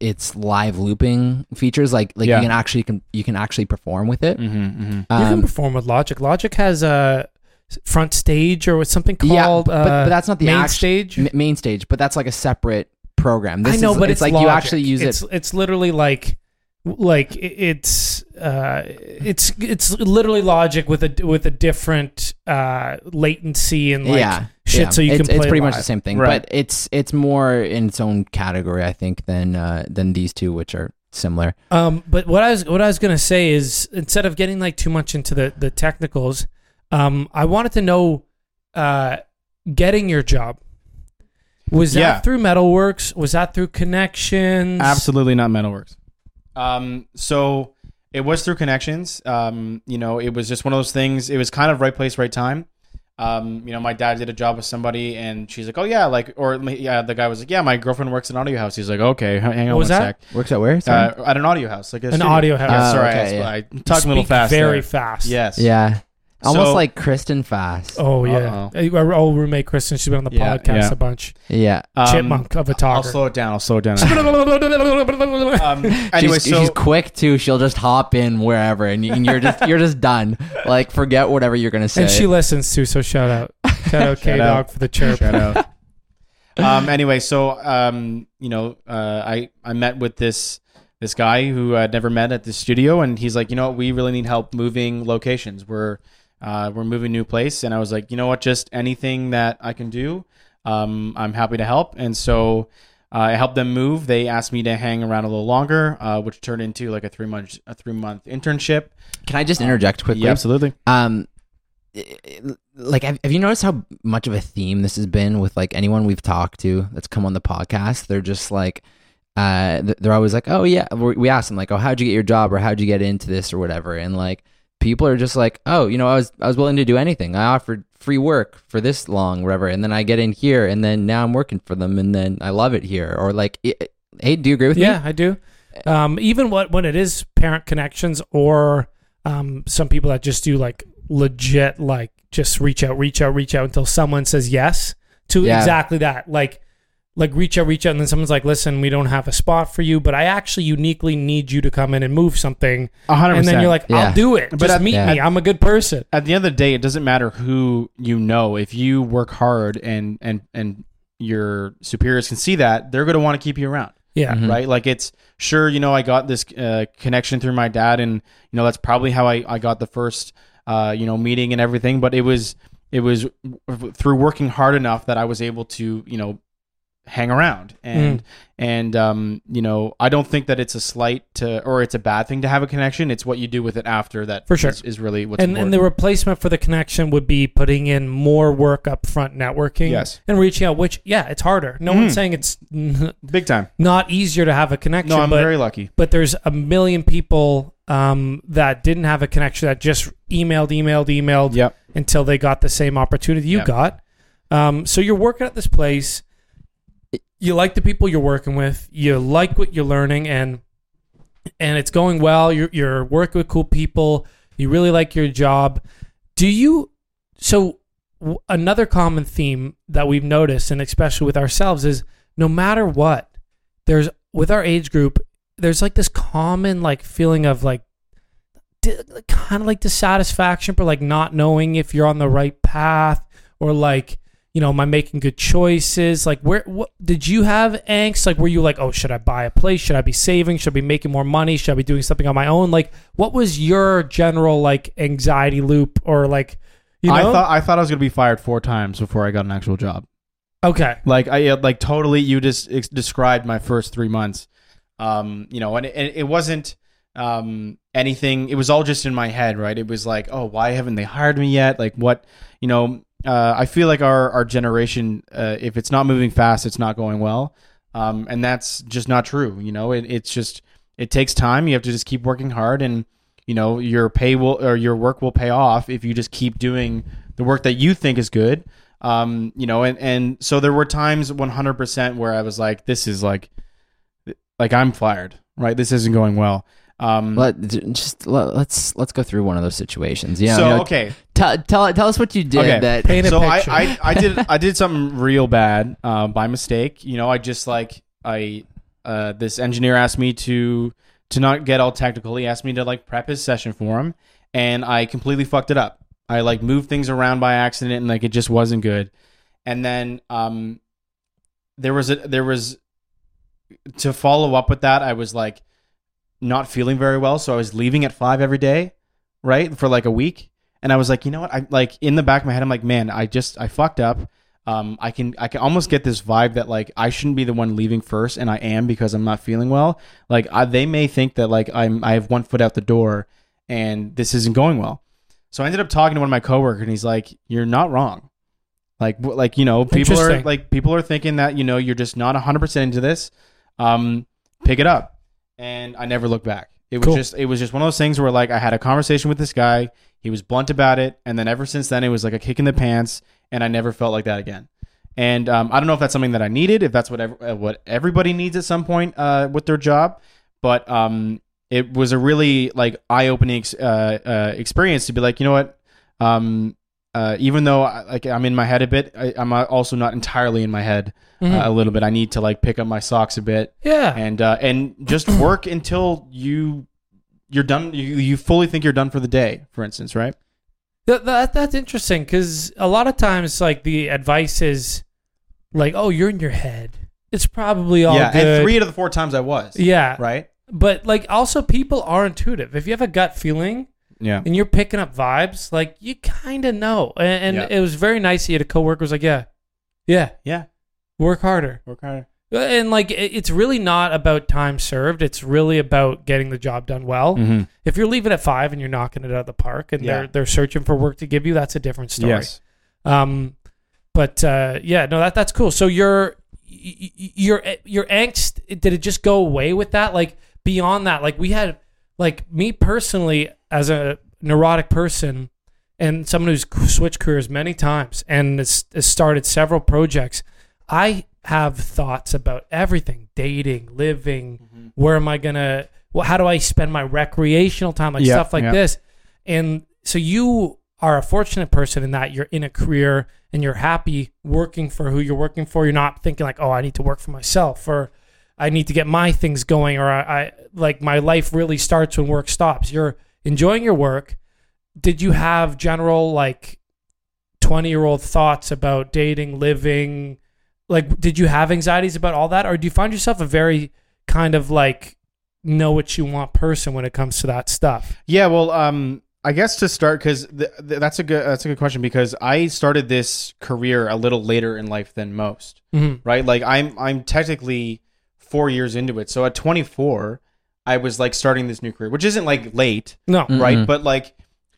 its live looping features. Like like Yeah. you can actually can you can actually perform with it. Mhm, mhm. you can Um, perform with Logic. Logic has a front stage or something yeah, called but, uh, but that's not the main act- stage. m- main stage, but that's like a separate program. This I know, is, but it's, it's, like you actually use it's, it. It's literally like, like it's uh, it's it's literally Logic with a with a different uh, latency and like yeah, shit, yeah. so you it's, can play It's pretty live. much the same thing, Right. but it's it's more in its own category, I think, than uh, than these two, which are similar. Um, but what I was what I was gonna say is instead of getting like too much into the the technicals, um, I wanted to know, uh, getting your job. Was that Yeah. through Metalworks? Was that through connections? Absolutely not Metalworks. Um, so it was through connections. Um, you know, it was just one of those things. It was kind of right place, right time. Um, you know, my dad did a job with somebody, and she's like, "Oh yeah, like," or yeah, the guy was like, "Yeah, my girlfriend works in an audio house." He's like, "Okay, hang on What was one that? sec." Works at where? Sorry? Uh, at an audio house, like a An studio. audio house. Yeah, Oh, sorry, okay, I, yeah. I talked a little Speak fast. very there. fast. Yes. yeah, almost So- like Kristen Fast. Oh yeah. Uh-oh. Our old roommate Kristen, she's been on the Yeah, podcast yeah. a bunch. Yeah. Um, Chipmunk of a I'll talker. slow it down. I'll slow it down. um, anyway, she's, so she's quick too. She'll just hop in wherever, and, you- and you're just you're just done. Like forget whatever you're gonna say. and she listens too, so shout out. Shout out K Dog out. for the chirp. Shout out. um, anyway, so um, you know, uh, I I met with this this guy who I'd never met at the studio, and he's like, you know, what, we really need help moving locations. We're uh, we're moving new place, and I was like, you know what, just anything that I can do, um, I'm happy to help. And so I helped them move. They asked me to hang around a little longer, uh, which turned into like a three month a three month internship. Can I just interject quickly? Yeah, absolutely. Um, like, have, have you noticed how much of a theme this has been with like anyone we've talked to that's come on the podcast? They're just like, uh, they're always like, oh yeah. We asked them like, oh, how'd you get your job or how'd you get into this or whatever, and like people are just like, oh, you know, I was I was willing to do anything. I offered free work for this long, whatever, and then I get in here, and then now I'm working for them, and then I love it here, or like, i hey, do you agree with me? Yeah, I do. Um, even what when it is parent connections or um, some people that just do like legit like just reach out, reach out, reach out until someone says yes to Yeah. exactly that. Like like reach out, reach out, and then someone's like, "Listen, we don't have a spot for you, but I actually uniquely need you to come in and move something." A hundred And then you're like, "I'll do it. But Just at- meet yeah. me. I'm a good person." at the end of the day, it doesn't matter who you know. If you work hard and and and your superiors can see that, they're going to want to keep you around, Yeah. Mhm. right? Like it's sure, you know, I got this uh, connection through my dad, and you know that's probably how I I got the first uh, you know meeting and everything. But it was it was w- through working hard enough that I was able to you know hang around and Mm. and um you know i don't think that it's a slight to or it's a bad thing to have a connection it's what you do with it after that For sure. is, is really what's and, important. and the replacement for the connection would be putting in more work up front networking Yes. and reaching out which yeah it's harder no Mhm. one's saying it's big time not easier to have a connection no i'm but, very lucky but there's a million people um, that didn't have a connection that just emailed emailed emailed yep until they got the same opportunity you Yeah. got um, so you're working at this place you like the people you're working with you like what you're learning and and it's going well. You're, you're working with cool people. You really like your job. Do you so another common theme that we've noticed and especially with ourselves is no matter what there's with our age group there's like this common like feeling of like kind of like dissatisfaction for like not knowing if you're on the right path or like you know am i making good choices? Like where what did you have angst? Like were you like oh should i buy a place? Should i be saving? Should i be making more money? Should i be doing something on my own? Like what was your general like anxiety loop or like you know? i thought i thought i was going to be fired four times before i got an actual job. Okay. Like i like totally you just ex- described my first three months. Um you know and it, and it wasn't um anything it was all just in my head right? It was like oh why haven't they hired me yet? Like what you know uh, I feel like our our generation, uh, if it's not moving fast, it's not going well, um, and that's just not true. You know, it, it's just it takes time. You have to just keep working hard, and you know your pay will or your work will pay off if you just keep doing the work that you think is good. Um, you know, and and so there were times 100% where I was like, this is like, like I'm fired, right? This isn't going well. Um, Let just let, let's let's go through one of those situations. Yeah. so you know, okay, tell tell tell us what you did. Okay. That Paint a so I. I I did I did something real bad uh, by mistake. You know, I just like I uh, this engineer asked me to to not get all technical. He asked me to like prep his session for him, and I completely fucked it up. I like moved things around by accident, and like it just wasn't good. And then um, there was a there was to follow up with that. I was like not feeling very well, so I was leaving at five every day, right, for like a week. And I was like, you know what? I like in the back of my head, I'm like, man, I just I fucked up. Um, I can I can almost get this vibe that like I shouldn't be the one leaving first, and I am because I'm not feeling well. Like I, they may think that like I'm I have one foot out the door, and this isn't going well. So I ended up talking to one of my coworkers, and he's like, "You're not wrong. Like like you know, people are like people are thinking that you know you're just not 100 percent into this. Um, pick it up." And I never looked back. It was Cool. just it was just one of those things where like I had a conversation with this guy. He was blunt about it, and then ever since then, it was like a kick in the pants, and I never felt like that again. And um, I don't know if that's something that I needed, if that's what ev- uh, what everybody needs at some point uh, with their job, but um, it was a really like eye opening ex- uh, uh, experience to be like, you know what, um, uh, even though I- like I'm in my head a bit, I, I'm also not entirely in my head Mhm. uh, a little bit. I need to like pick up my socks a bit yeah and uh, and just work until you you're done. You, you fully think you're done for the day, for instance, right? That, that that's interesting because a lot of times like the advice is like, oh, you're in your head. It's probably all yeah, good. and three out of the four times I was. yeah, Right. but like also people are intuitive. If you have a gut feeling Yeah. and you're picking up vibes, like you kind of know. And, and Yeah. it was very nice. He had a coworker was like, yeah, yeah, Yeah. work harder. Work harder. And like it's really not about time served. It's really about getting the job done well. Mhm. If you're leaving at five and you're knocking it out of the park, and Yeah. they're they're searching for work to give you, that's a different story. Yes. Um, but uh, yeah, no, that that's cool. So your your your angst did it just go away with that? Like beyond that, like we had like me personally as a neurotic person and someone who's switched careers many times and has, has started several projects. I have thoughts about everything: dating, living. Mm-hmm. Where am I gonna? Well, how do I spend my recreational time? Like Yeah, stuff like yeah. this. And so you are a fortunate person in that you're in a career and you're happy working for who you're working for. You're not thinking like, oh, I need to work for myself or I need to get my things going or I, I like my life really starts when work stops. You're enjoying your work. Did you have general like 20 year old thoughts about dating, living? Like, did you have anxieties about all that? Or do you find yourself a very kind of like know what you want person when it comes to that stuff? Yeah, well, um, I guess to start because th- th- that's a good that's a good question because I started this career a little later in life than most, Mm-hmm. right? Like I'm I'm technically four years into it, so at 24, I was like starting this new career, which isn't like late, No. Right? Mhm. But like,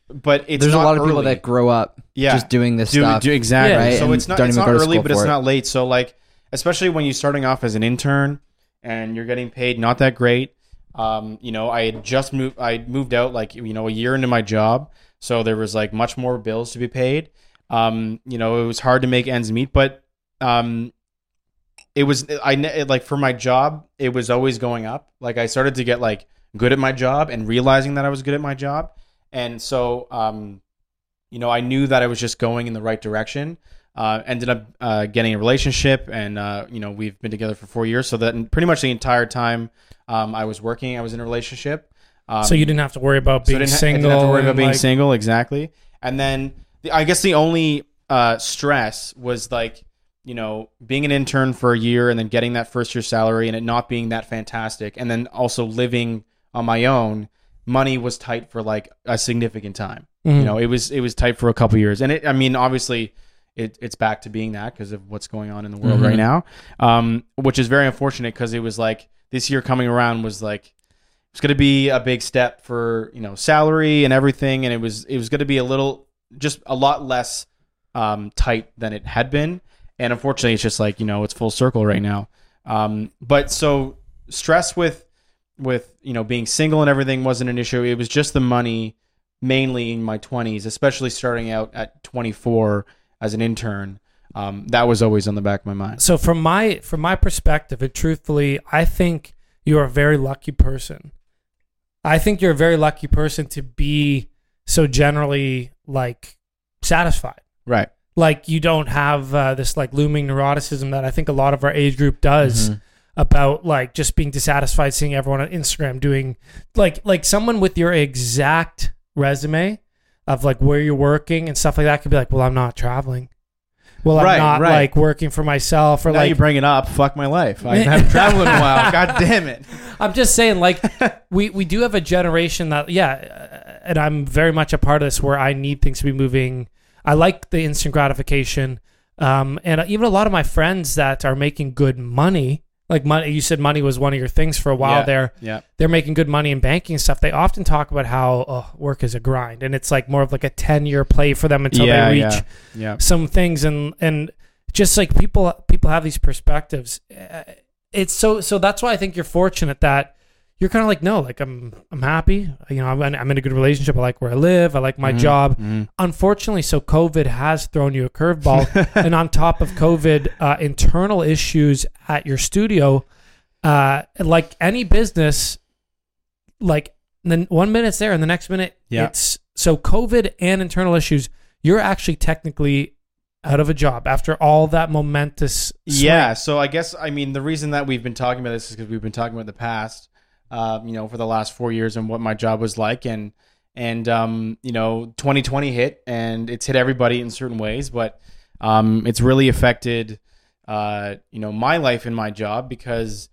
but it's There's a lot of people that grow up yeah just doing this do, stuff. do exactly. Yeah. Right, So and it's not don't it's not early, but it's it. not late. So like, especially when you're starting off as an intern and you're getting paid not that great. Um, you know, I had just moved. I moved out like you know a year into my job, so there was like much more bills to be paid. Um, you know, it was hard to make ends meet, but um, it was I ne- like for my job, it was always going up. Like I started to get like good at my job and realizing that I was good at my job, and so um, you know, I knew that I was just going in the right direction. Uh, ended up uh, getting a relationship, and uh, you know, we've been together for four years. So that pretty much the entire time um, I was working, I was in a relationship. Um, so you didn't have to worry about so I being didn't ha- I single. didn't have to worry about being like- single, exactly. And then the, I guess the only uh, stress was like, you know, being an intern for a year and then getting that first year salary and it not being that fantastic, and then also living on my own. Money was tight for like a significant time. Mhm. You know, it was it was tight for a couple years, and it. I mean, obviously. It, it's back to being that because of what's going on in the world Mhm. right now, um, which is very unfortunate because it was like this year coming around was like it's going to be a big step for you know salary and everything and it was it was going to be a little just a lot less um, tight than it had been and unfortunately it's just like you know it's full circle right now. Um, but so stress with with you know being single and everything wasn't an issue. It was just the money mainly in my 20s especially starting out at 24 as an intern. Um, that was always on the back of my mind. So from my from my perspective and truthfully i think you're a very lucky person. I think you're a very lucky person to be so generally like satisfied. Right like you don't have uh, this like looming neuroticism that i think a lot of our age group does Mhm. about like just being dissatisfied seeing everyone on instagram doing like like someone with your exact resume of like where you're working and stuff like that could be like well i'm not traveling well Right, i'm not right. like working for myself or now like you bring it up fuck my life i haven't traveled in a while god damn it I'm just saying, like, we, we do have a generation that, yeah, uh, and I'm very much a part of this where I need things to be moving. I like the instant gratification. Um, and even a lot of my friends that are making good money, like money, you said money was one of your things for a while Yeah. there. yeah They're making good money in banking and stuff. They often talk about how oh, work is a grind, and it's like more of like a 10 year play for them until Yeah, they reach yeah some things and and just like people people have these perspectives Uh, it's so so that's why i think you're fortunate that you're kind of like no like i'm i'm happy. You know I'm, I'm in a good relationship. I like where i live. I like my Mhm, job. Mhm. unfortunately so covid has thrown you a curveball. And on top of covid uh, internal issues at your studio uh like any business like then one minute's there and the next minute Yeah. it's so covid and internal issues you're actually technically out of a job after all that momentous swing. Yeah, so I guess I mean the reason that we've been talking about this is because we've been talking about the past, uh, you know, for the last four years and what my job was like, and and um, you know, 2020 hit and it's hit everybody in certain ways, but um, it's really affected, uh, you know, my life and my job because,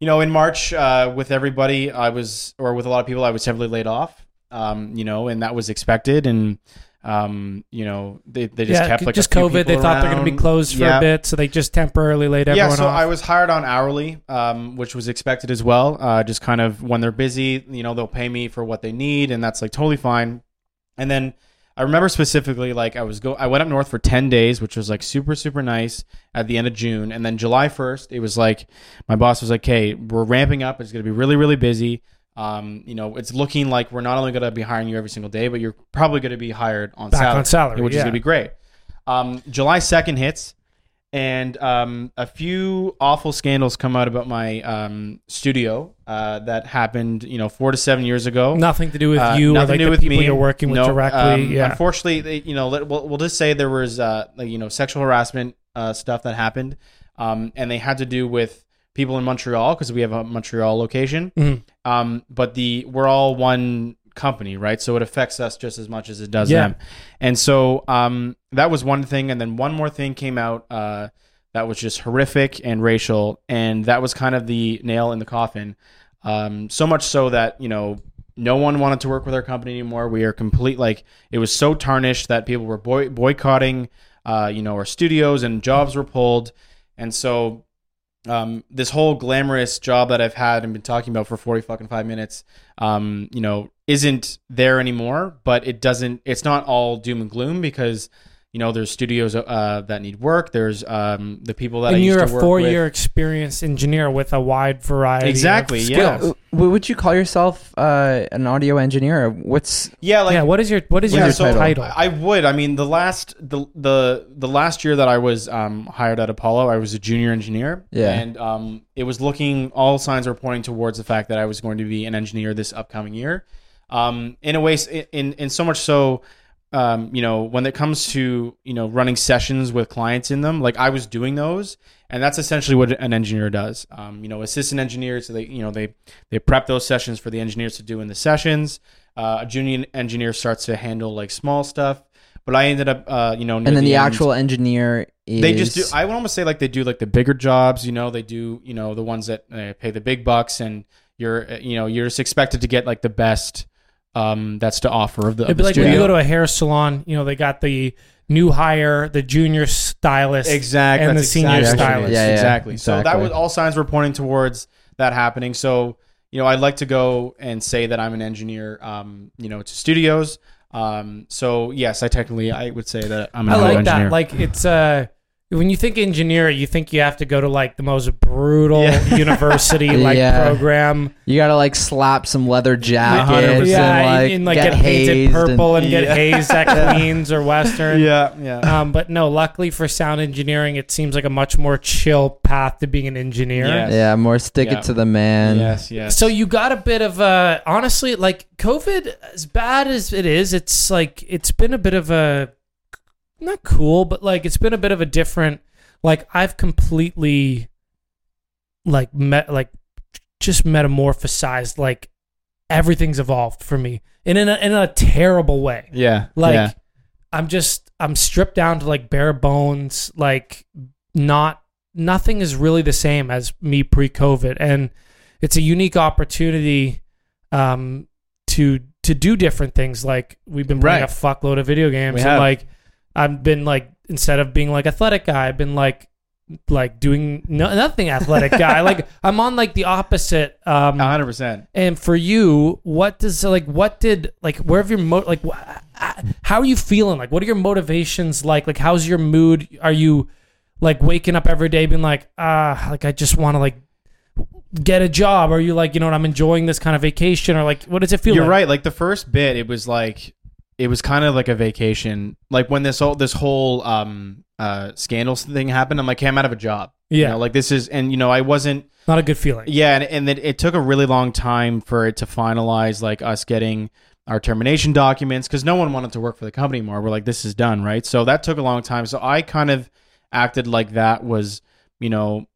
you know, in March uh, with everybody, I was or with a lot of people, I was heavily laid off, um, you know, and that was expected and. Um, you know, they, they just yeah, kept like just COVID. They thought they're going to be closed for Yeah. a bit, so they just temporarily laid everyone off. Yeah, so off. I was hired on hourly, um, which was expected as well. Uh, just kind of when they're busy, you know, they'll pay me for what they need, and that's like totally fine. And then I remember specifically, like I was go, I went up north for ten days, which was like super super nice at the end of June, and then July first, it was like my boss was like, "Hey, we're ramping up. It's going to be really really busy." Um, you know, it's looking like we're not only going to be hiring you every single day, but you're probably going to be hired on Back salary, on salary, which is going to be great. Um, July second hits, and um, a few awful scandals come out about my um, studio uh, that happened, you know, four to seven years ago. nothing to do with Uh, you or nothing like to do the with people me. you're working with No, directly. um, yeah, Unfortunately, they, you know, let, we'll, we'll just say there was, uh, like, you know, sexual harassment uh, stuff that happened, um, and they had to do with people in Montreal because we have a Montreal location. Mhm. Um, but the we're all one company, right? So it affects us just as much as it does Yeah. them. And so um, that was one thing, and then one more thing came out. Uh, that was just horrific and racial, and that was kind of the nail in the coffin. Um, so much so that you know no one wanted to work with our company anymore. We are complete like it was so tarnished that people were boy- boycotting, uh, you know, our studios and jobs were pulled, and so um, this whole glamorous job that I've had and been talking about for forty fucking five minutes, um, you know, isn't there anymore. But it doesn't. It's not all doom and gloom because you know there's studios uh, that need work. There's um, the people that I and used you're to a four-year with. experienced engineer with a wide variety. Exactly, Of yeah. skills. W- Would you call yourself uh, an audio engineer? What's Yeah, like yeah. What is your what is What your is your title? title? I would. I mean, the last the the the last year that I was um, hired at Apollo, I was a junior engineer. Yeah. and um, it was looking. All signs were pointing towards the fact that I was going to be an engineer this upcoming year. Um, in a way, in in so much so. Um, you know, when it comes to you know running sessions with clients in them, like I was doing those, and that's essentially what an engineer does. Um, you know, assistant engineers, so they you know they they prep those sessions for the engineers to do in the sessions. Uh, a junior engineer starts to handle like small stuff, but I ended up, uh, you know, and then the, end, actual engineer is They just do. I would almost say like they do like the bigger jobs. You know, they do you know the ones that uh, pay the big bucks, and you're uh, you know you're just expected to get like the best um, that's to offer of the. It'd of be the like when you go to a hair salon. You know, they got the new hire, the junior stylist, exactly and that's the senior exactly stylist. Yeah, yeah, exactly. So that was all signs were pointing towards that happening. So you know, I'd like to go and say that I'm an engineer. Um, you know, to studios. Um, so yes, I technically I would say that I'm an I like engineer. that. Like it's uh when you think engineer, you think you have to go to like the most brutal Yeah. university like Yeah. program. you gotta like slap some leather jackets yeah, and like, and, like get, get, painted hazed purple and, and, get Yeah. hazed at Queens or Western. yeah, yeah. Um, but no, luckily for sound engineering, it seems like a much more chill path to being an engineer. Yes. yeah, more stick Yeah. it to the man. yes, yes. So you got a bit of a honestly like COVID as bad as it is, it's like it's been a bit of a not cool, but like it's been a bit of a different like I've completely like met like just metamorphosized like everything's evolved for me and in a in a terrible way. yeah, Like yeah. I'm just I'm stripped down to like bare bones, like not nothing is really the same as me pre-COVID, and it's a unique opportunity um, to to do different things. Like we've been playing Right. a fuckload of video games, and like I've been like instead of being like athletic guy, I've been like like doing no, nothing athletic guy. like I'm on like the opposite. Um, hundred percent. and for you, what does like what did like where have your mo like wh- how are you feeling? Like what are your motivations like? Like how's your mood? Are you like waking up every day being like ah like I just want to like get a job? Or are you like you know what I'm enjoying this kind of vacation? Or like what does it feel? You're like? right. Like the first bit, it was like it was kind of like a vacation. Like when this whole this whole um uh scandals thing happened, I'm like, hey, I'm out of a job. You Yeah, know, like this is, and you know, I wasn't. not a good feeling. Yeah, and and it, it took a really long time for it to finalize, like us getting our termination documents, because no one wanted to work for the company anymore. We're like, this is done, right? So that took a long time. So I kind of acted like that was, you know,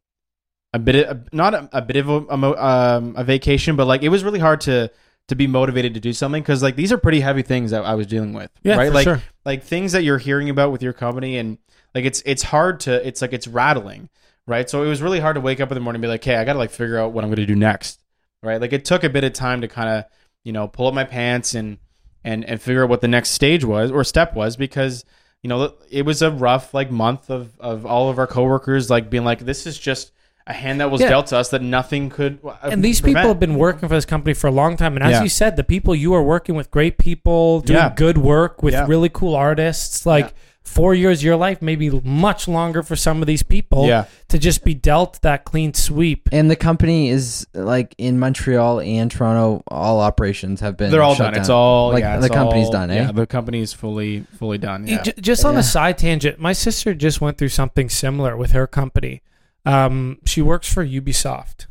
a bit, of, not a, a bit of a, a, um, a vacation, but like it was really hard to to be motivated to do something because like these are pretty heavy things that I was dealing with, Yeah, right? like sure. like things that you're hearing about with your company and like it's it's hard to it's like it's rattling right so it was really hard to wake up in the morning and be like hey i gotta like figure out what i'm gonna do next right like it took a bit of time to kind of you know pull up my pants and and and figure out what the next stage was or step was because you know it was a rough like month of of all of our coworkers like being like this is just a hand that was Yeah. dealt to us that nothing could uh, and these people have been working for this company for a long time. And as Yeah. you said, the people you are working with, great people doing Yeah. good work with Yeah. really cool artists. Like Yeah. four years of your life, maybe much longer for some of these people. Yeah. To just be dealt that clean sweep. And the company is like in Montreal and Toronto. All operations have been. they're all shut done. down. It's all like yeah, the company's all- done. Eh? Yeah, the company's fully fully done. Yeah. Just on Yeah. a side tangent, my sister just went through something similar with her company. Um, she works for Ubisoft,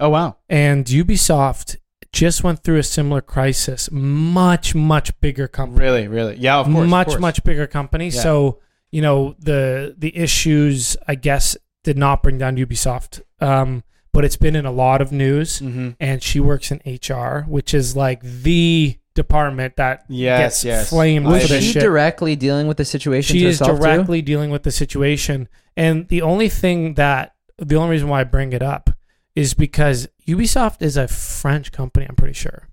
Oh wow. and Ubisoft just went through a similar crisis. Much, much bigger company. Really, really. Yeah, of course. of much course. much bigger company. Yeah. So you know the the issues I guess did not bring down Ubisoft, um, but it's been in a lot of news. Mhm. And she works in HR, which is like the department that Yes, gets yes. flamed Was for this she shit. directly dealing with the situation she is herself too? directly dealing with the situation, and the only thing that the only reason why I bring it up is because Ubisoft is a French company. I'm pretty sure.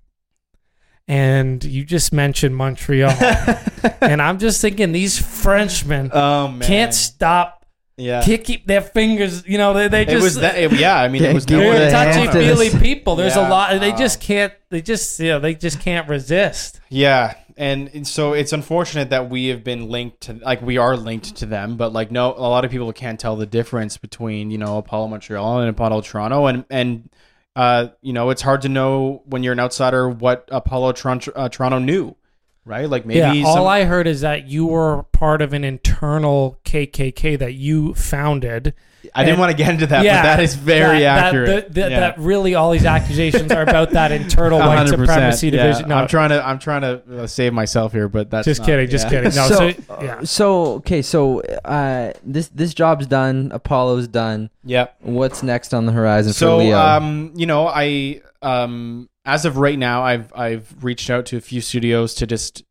And you just mentioned Montreal. and I'm just thinking these Frenchmen oh can't stop, Yeah. can't keep their fingers. You know, they, they It just was that. it- yeah, I mean, it was keep no they're the touchy feely people. There's Yeah. a lot. They Uh, just can't. They just you know they just can't resist. Yeah, and and so it's unfortunate that we have been linked to like we are linked to them, but like no, a lot of people can't tell the difference between you know Apollo Montreal and Apollo Toronto, and and uh you know it's hard to know when you're an outsider what Apollo Toronto, uh, Toronto knew, right? Like maybe yeah. All some- I heard is that you were part of an internal KKK that you founded. I didn't want to get into that, yeah, but that is very that, that- accurate. the- the- Yeah. That really all these accusations are about that internal white supremacy yeah. division. No, I'm trying to I'm trying to uh, save myself here, but that's just not- kidding. Just yeah. kidding. No, so, so, uh, yeah. so okay, so uh, this this job's done. Apollo's done. Yep. What's next on the horizon so for Leo? um you know i um as of right now i've i've reached out to a few studios to just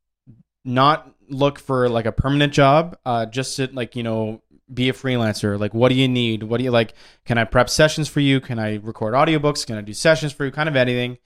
not look for like a permanent job uh just to like you know be a freelancer. Like what do you need? What do you like can i prep sessions for you? Can i record audiobooks? Can i do sessions for you? Kind of anything.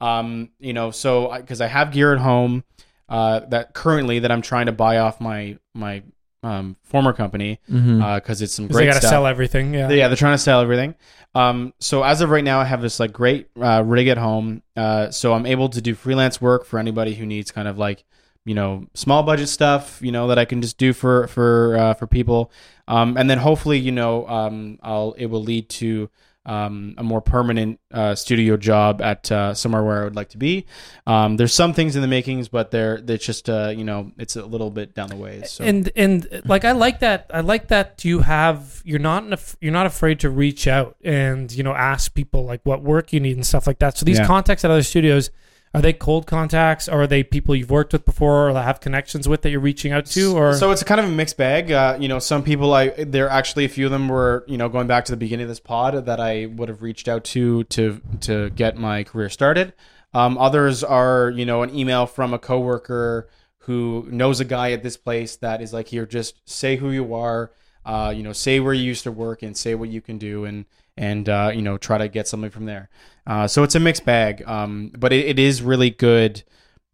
Um you know so because I, have gear at home uh that currently that i'm trying to buy off my my um former company Mhm. uh because it's some great they got to sell everything. Yeah. yeah, they're trying to sell everything. Um, so as of right now, I have this like great uh, rig at home. Uh, so I'm able to do freelance work for anybody who needs kind of like you know small budget stuff. You know that I can just do for for uh, for people. Um, and then hopefully you know um, I'll it will lead to um, a more permanent uh, studio job at uh, somewhere where I would like to be. Um, there's some things in the makings, but they're they're just uh, you know it's a little bit down the way. So and and like I like that I like that you have you're not you're not afraid to reach out and you know ask people like what work you need and stuff like that. So these Yeah. contacts at other studios are they cold contacts or are they people you've worked with before or have connections with that you're reaching out to or so it's kind of a mixed bag. Uh, you know, some people I there actually a few of them were you know going back to the beginning of this pod that I would have reached out to to to get my career started. Um, others are you know an email from a coworker who knows a guy at this place that is like here just say who you are, uh, you know say where you used to work and say what you can do and and uh, you know try to get something from there. Uh, so it's a mixed bag, um, but it, it is really good,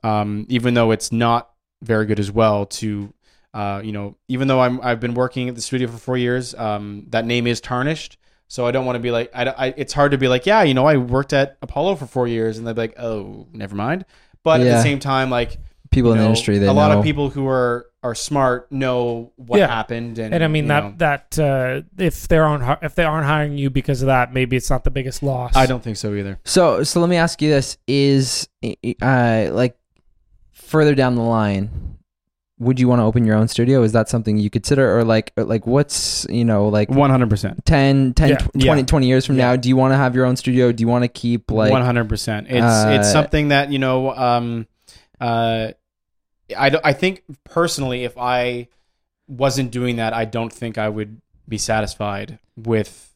um, even though it's not very good as well to uh, you know, even though I'm I've been working at the studio for four years, um, that name is tarnished. So I don't want to be like I, I it's hard to be like yeah, you know, I worked at Apollo for four years, and they're like, oh, never mind. But at the same time, like People in you the industry, they a lot of people who are are smart know what Yeah. happened, and and I mean that know, that uh, if they aren't if they aren't hiring you because of that maybe it's not the biggest loss. I don't think so either. So, so let me ask you this: Is uh like further down the line, would you want to open your own studio? Is that something you consider, or like, or like what's you know like One hundred percent. 10, 10 Yeah. tw- Yeah. 20, 20 years from Yeah. now? Do you want to have your own studio? Do you want to keep like One hundred percent. It's uh, it's something that you know. Um, uh, I I think personally, if I wasn't doing that, I don't think I would be satisfied with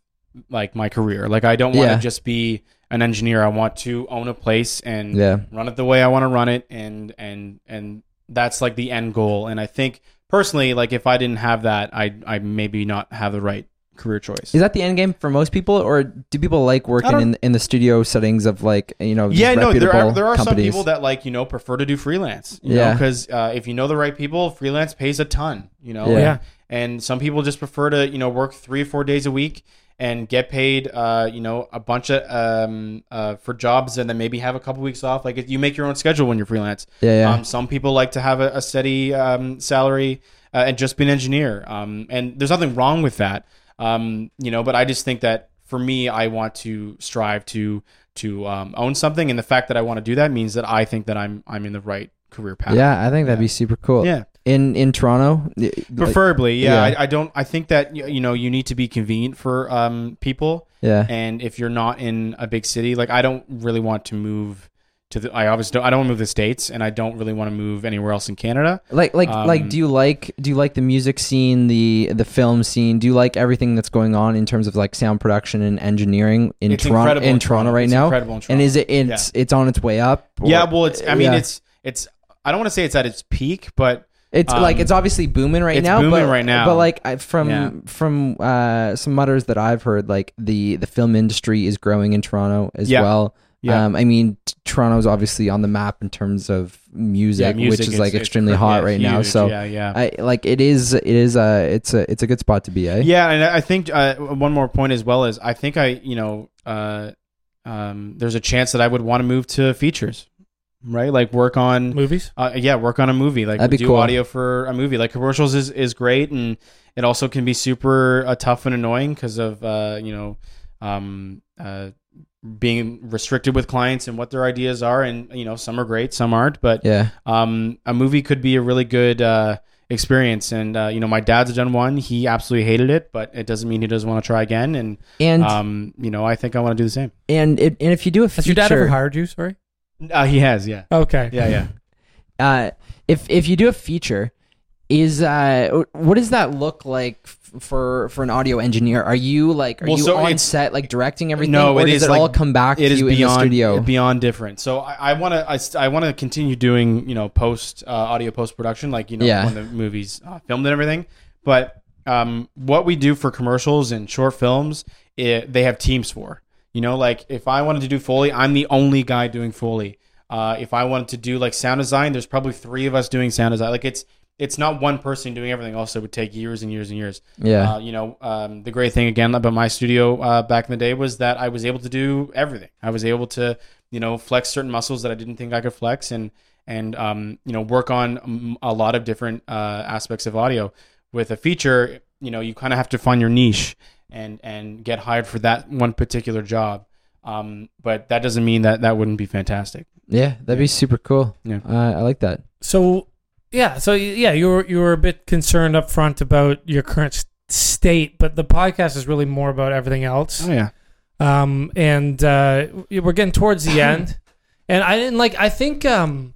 like my career. Like I don't want to Yeah. just be an engineer. I want to own a place and yeah? run it the way I want to run it, and and and that's like the end goal. And I think personally, like if I didn't have that, I I maybe not have the right career choice. Is that the end game for most people, or do people like working in in the studio settings of like you know? Yeah, no, there are there are some people that like you know prefer to do freelance. You Yeah. because uh, if you know the right people, freelance pays a ton. You know, Yeah. Yeah. and some people just prefer to you know work three or four days a week and get paid uh, you know a bunch of um, uh, for jobs and then maybe have a couple weeks off like if you make your own schedule when you're freelance Yeah, yeah. um, some people like to have a, a steady um, salary uh, and just be an engineer um, and there's nothing wrong with that um, you know but i just think that for me i want to strive to to um, own something and the fact that i want to do that means that i think that i'm i'm in the right career path yeah, I think that'd be super cool. yeah In in Toronto, y- like- Preferably, yeah. yeah. I, I don't. I think that you know you need to be convenient for um, people, yeah, and if you're not in a big city, like I don't really want to move to the. I obviously don't. I don't want to move the states, and I don't really want to move anywhere else in Canada. like like Um, like do you like do you like the music scene the the film scene do you like everything that's going on in terms of like sound production and engineering in Toronto incredible in Toronto right It's now Incredible in and is it it's it's on its way up or- Yeah, well, it's. I mean, Yeah. it's it's. I don't want to say it's at its peak, but It's Um, like it's obviously booming right it's now. booming but, right now. But like I, from Yeah. from uh, some mutters that I've heard, like the the film industry is growing in Toronto as Yeah. well. Yeah. Um, I mean, t- Toronto's obviously on the map in terms of music, yeah, music which is like extremely hot yeah, right now. So yeah, yeah. I like it is it is a it's a it's a good spot to be. Eh? Yeah, and I think uh, one more point as well is I think I, you know, uh, um, there's a chance that I would want to move to features, right? Like work on, Movies. uh, yeah, work on a movie, like That'd be do cool. audio for a movie. Like commercials is is great, and it also can be super uh, tough and annoying because of uh, you know, um, uh, being restricted with clients and what their ideas are, and you know, some are great, some aren't, but Yeah. um, a movie could be a really good uh, experience. And uh, you know, my dad's done one; he absolutely hated it, but it doesn't mean he doesn't want to try again. And And um, you know, I think I want to do the same. and it, and if you do a Has feature, your dad ever hired you? Sorry. Uh, he has, yeah, Okay. yeah, yeah. uh, if if you do a feature, is uh, what does that look like f- for for an audio engineer? Are you like are Well, you so on set like directing everything? No, or it does is it like- all come back It to is you in the beyond studio? beyond different. So I want to I, I want to continue doing you know post uh, audio post production like you know Yeah. when the movies uh, filmed and everything. But um, what we do for commercials and short films, it, they have teams for. You know, like if I wanted to do Foley, I'm the only guy doing Foley. Uh, if I wanted to do like sound design, there's probably three of us doing sound design. Like it's it's not one person doing everything. Also, it would take years and years and years. yeah, Uh, you know, um, the great thing again about my studio uh, back in the day was that I was able to do everything. I was able to, you know, flex certain muscles that I didn't think I could flex, and and um, you know, work on um, a lot of different uh, aspects of audio. With a feature, you know, you kind of have to find your niche and and get hired for that one particular job. Um, but that doesn't mean that that wouldn't be fantastic. yeah, that'd be super cool. Yeah. uh, I like that. So, yeah. So yeah, you were you were a bit concerned up front about your current s- state, but the podcast is really more about everything else. Oh yeah, um, and uh, we're getting towards the end. And I didn't like. I think. Um,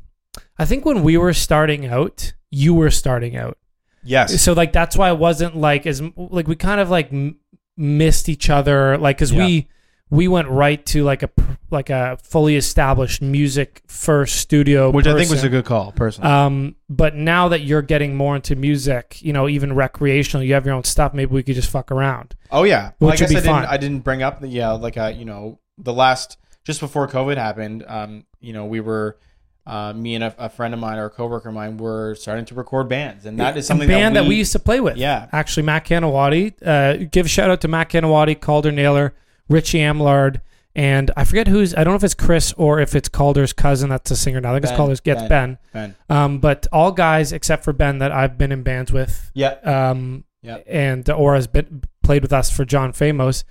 I think when we were starting out, you were starting out. yes, So like that's why it wasn't like as like we kind of like m- missed each other like because we we went right to like a like a fully established music first studio which I think was a good call, personally. Um, but now that you're getting more into music, you know, even recreational, you have your own stuff. Maybe we could just fuck around. Oh yeah, well, I guess be I didn't. fun. I didn't bring up the yeah, like uh, you know, the last just before COVID happened. Um, you know, we were uh, me and a, a friend of mine or a coworker of mine were starting to record bands, and that is something a band that we, used to play with. Yeah. actually, Matt Canawati. Uh, give a shout out to Matt Canawati, Calder Naylor, Richie Amlard, and I forget who's. I don't know if it's Chris or if it's Calder's cousin. That's a singer now. I think it's Ben, Calder's. Gets Ben. Ben. Ben. Um, but all guys except for Ben that I've been in bands with. Yeah, um, Yeah. and or has been played with us for John Famos.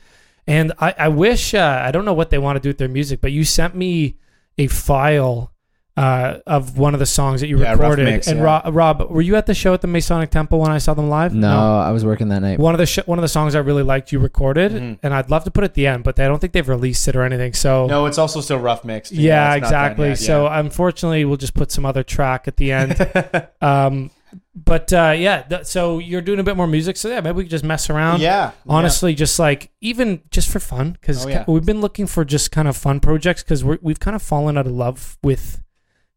And I, I wish uh, I don't know what they want to do with their music, but you sent me a file uh, of one of the songs that you Yeah, rough recorded. mix, and yeah. Rob, Rob, were you at the show at the Masonic Temple when I saw them live? No, I was working that night. One of the sh- one of the songs I really liked you recorded, Mhm. and I'd love to put it at the end, but I don't think they've released it or anything. So no, it's also still rough mixed. Yeah, it's not exactly. yet, So unfortunately, we'll just put some other track at the end. um, but uh, yeah, th- so you're doing a bit more music. So yeah, maybe we could just mess around. yeah, honestly just like even just for fun because Oh, yeah. we've been looking for just kind of fun projects because we've kind of fallen out of love with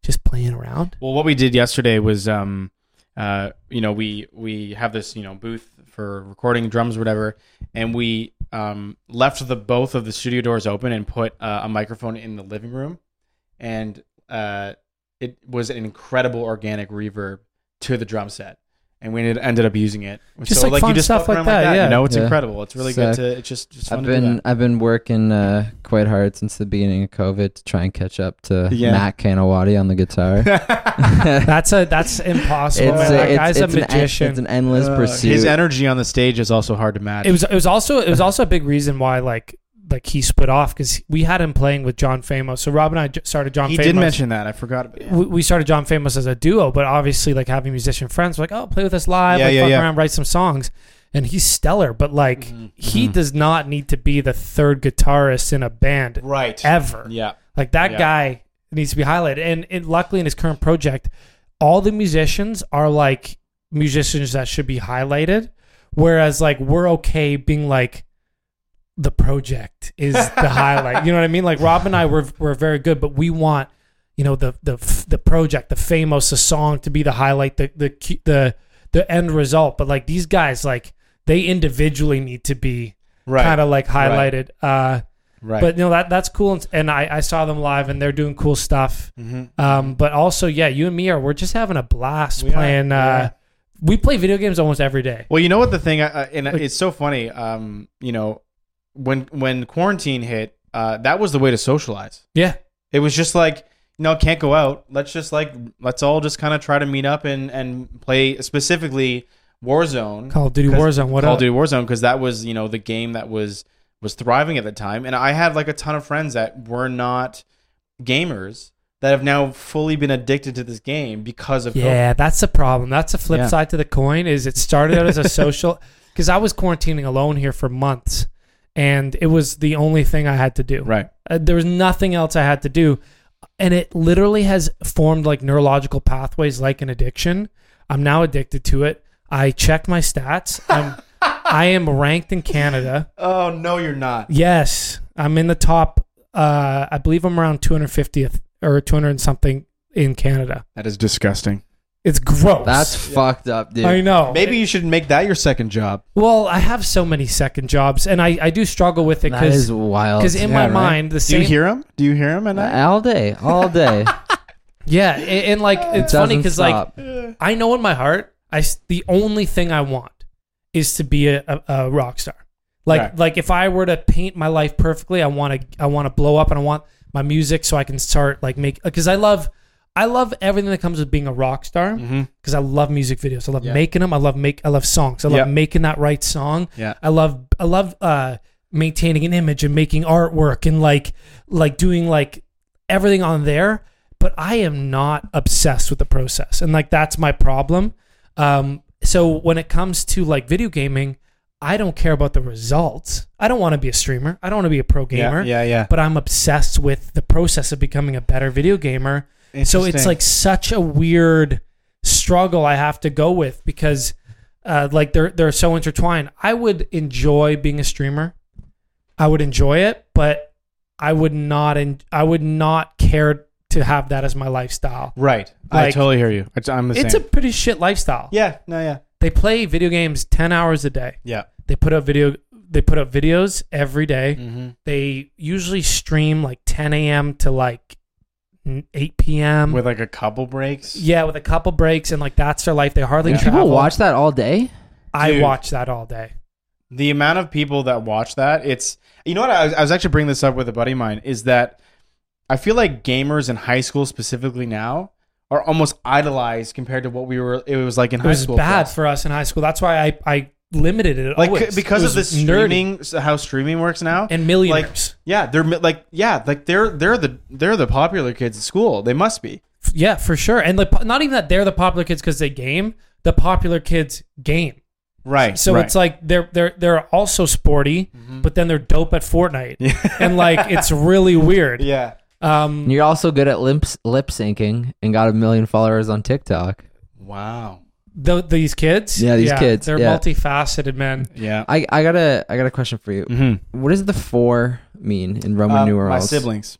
just playing around Well, what we did yesterday was um, uh, you know, we we have this you know booth for recording drums or whatever, and we um, left the both of the studio doors open and put uh, a microphone in the living room, and uh, it was an incredible organic reverb to the drum set. And we ended, ended up using it. Just like fun stuff fuck like around that, yeah. You know, it's Yeah. incredible. It's really good Sick. to. It's just, just fun I've to do been that. I've been working uh, quite hard since the beginning of COVID to try and catch up to Yeah. Matt Canawati on the guitar. That's a that's impossible. It's, man. a- that it's, guy's it's a an en- magician. it's an endless Uh, pursuit. His energy on the stage is also hard to match. it was it was also it was also a big reason why like like he split off because we had him playing with John Famos. So Rob and I j- started John. he Famos. did mention that. I forgot about it. we, we started John Famous as a duo, but obviously like having musician friends, we're like, oh, play with us live, Yeah, like yeah, fuck yeah. around, write some songs, and he's stellar. But like, Mhm. he Mhm. does not need to be the third guitarist in a band Right. ever. Yeah. Like that Yeah. guy needs to be highlighted. And it, luckily, in his current project, all the musicians are like musicians that should be highlighted. Whereas like we're okay being like the project is the highlight. You know what I mean? Like Rob and I were were very good, but we want you know the the the project, the famous, the song to be the highlight, the the the the end result. But like these guys, like they individually need to be Right. kind of like Right. highlighted. Uh, right. but you know that that's cool, and, and I, I saw them live, and they're doing cool stuff. Mhm. Um, but also, yeah, you and me are we're just having a blast We playing. we uh, we play video games almost every day. Well, you know what the thing, uh, and Like- it's so funny. Um, you know, when when quarantine hit, uh, that was the way to socialize. Yeah, It was just like, you know, can't go out. Let's just like, let's all just kind of try to meet up and and play specifically Warzone. Call of Duty Warzone. What Call up? of Duty Warzone because that was you know the game that was was thriving at the time, and I had like a ton of friends that were not gamers that have now fully been addicted to this game because of COVID. Yeah, that's the problem. That's the flip Yeah. side to the coin. Is it started out as a social? Because I was quarantining alone here for months, and it was the only thing I had to do. Right. Uh, there was nothing else I had to do, and it literally has formed like neurological pathways, like an addiction. I'm now addicted to it. I checked my stats. I'm I am ranked in Canada. Oh no, you're not. Yes, I'm in the top. Uh, I believe I'm around 250th or 200 and something in Canada. That is disgusting. It's gross. That's fucked up, dude. I know. Maybe you should make that your second job. Well, I have so many second jobs, and I, I do struggle with it that is because wild. because in Yeah, my right? mind the Do same you hear him? Do you hear him at night? all day, all day. yeah, and, and like it's Doesn't funny because like stop. I know in my heart I s- the only thing I want is to be a, a, a rock star. Like Right. like if I were to paint my life perfectly, I want to I want to blow up and I want my music so I can start like make because I love I love everything that comes with being a rock star mm-hmm. because I love music videos. I love Yeah. making them. I love make I love songs. I love Yeah. making that right song. Yeah. I love I love uh maintaining an image and making artwork and like like doing like everything on there but I am not obsessed with the process and like that's my problem um so when it comes to like video gaming I don't care about the results I don't want to be a streamer I don't want to be a pro gamer Yeah, yeah, yeah. but I'm obsessed with the process of becoming a better video gamer so it's like such a weird struggle I have to go with because uh, like they're they're so intertwined. I would enjoy being a streamer. I would enjoy it, but I would not en- I would not care to have that as my lifestyle. right. I like- totally hear you. I- I'm the It's same. a pretty shit lifestyle. yeah. No. Yeah. They play video games 10 hours a day. Yeah. They put up video they put up videos every day. Mm-hmm. They usually stream like 10 a.m. to like 8 p.m. With like a couple breaks. Yeah, with a couple breaks and like that's their life. They hardly Yeah. travel. People watch that all day. I Dude. watch that all day. the amount of people that watch that it's you know what I was, I was actually bringing this up with a buddy of mine is that i feel like gamers in high school specifically now are almost idolized compared to what we were it was like in high school. It high was school bad us. for us in high school. That's why I, I limited it. like always. because It of the was nerdy. streaming how streaming works now and millionaires. yeah they're like yeah like they're they're the they're the popular kids at school they must be yeah, for sure. And like, not even that they're the popular kids because they game. The popular kids game. right So right. it's like they're they're they're also sporty, but then they're dope at Fortnite, and like it's really weird. yeah Um, you're also good at lip lip syncing and got a million followers on TikTok. wow th- these kids. Yeah, these kids, They're yeah. multifaceted, man. yeah I, I got a I got a question for you. mm-hmm. What does the four mean in Roman my numerals? siblings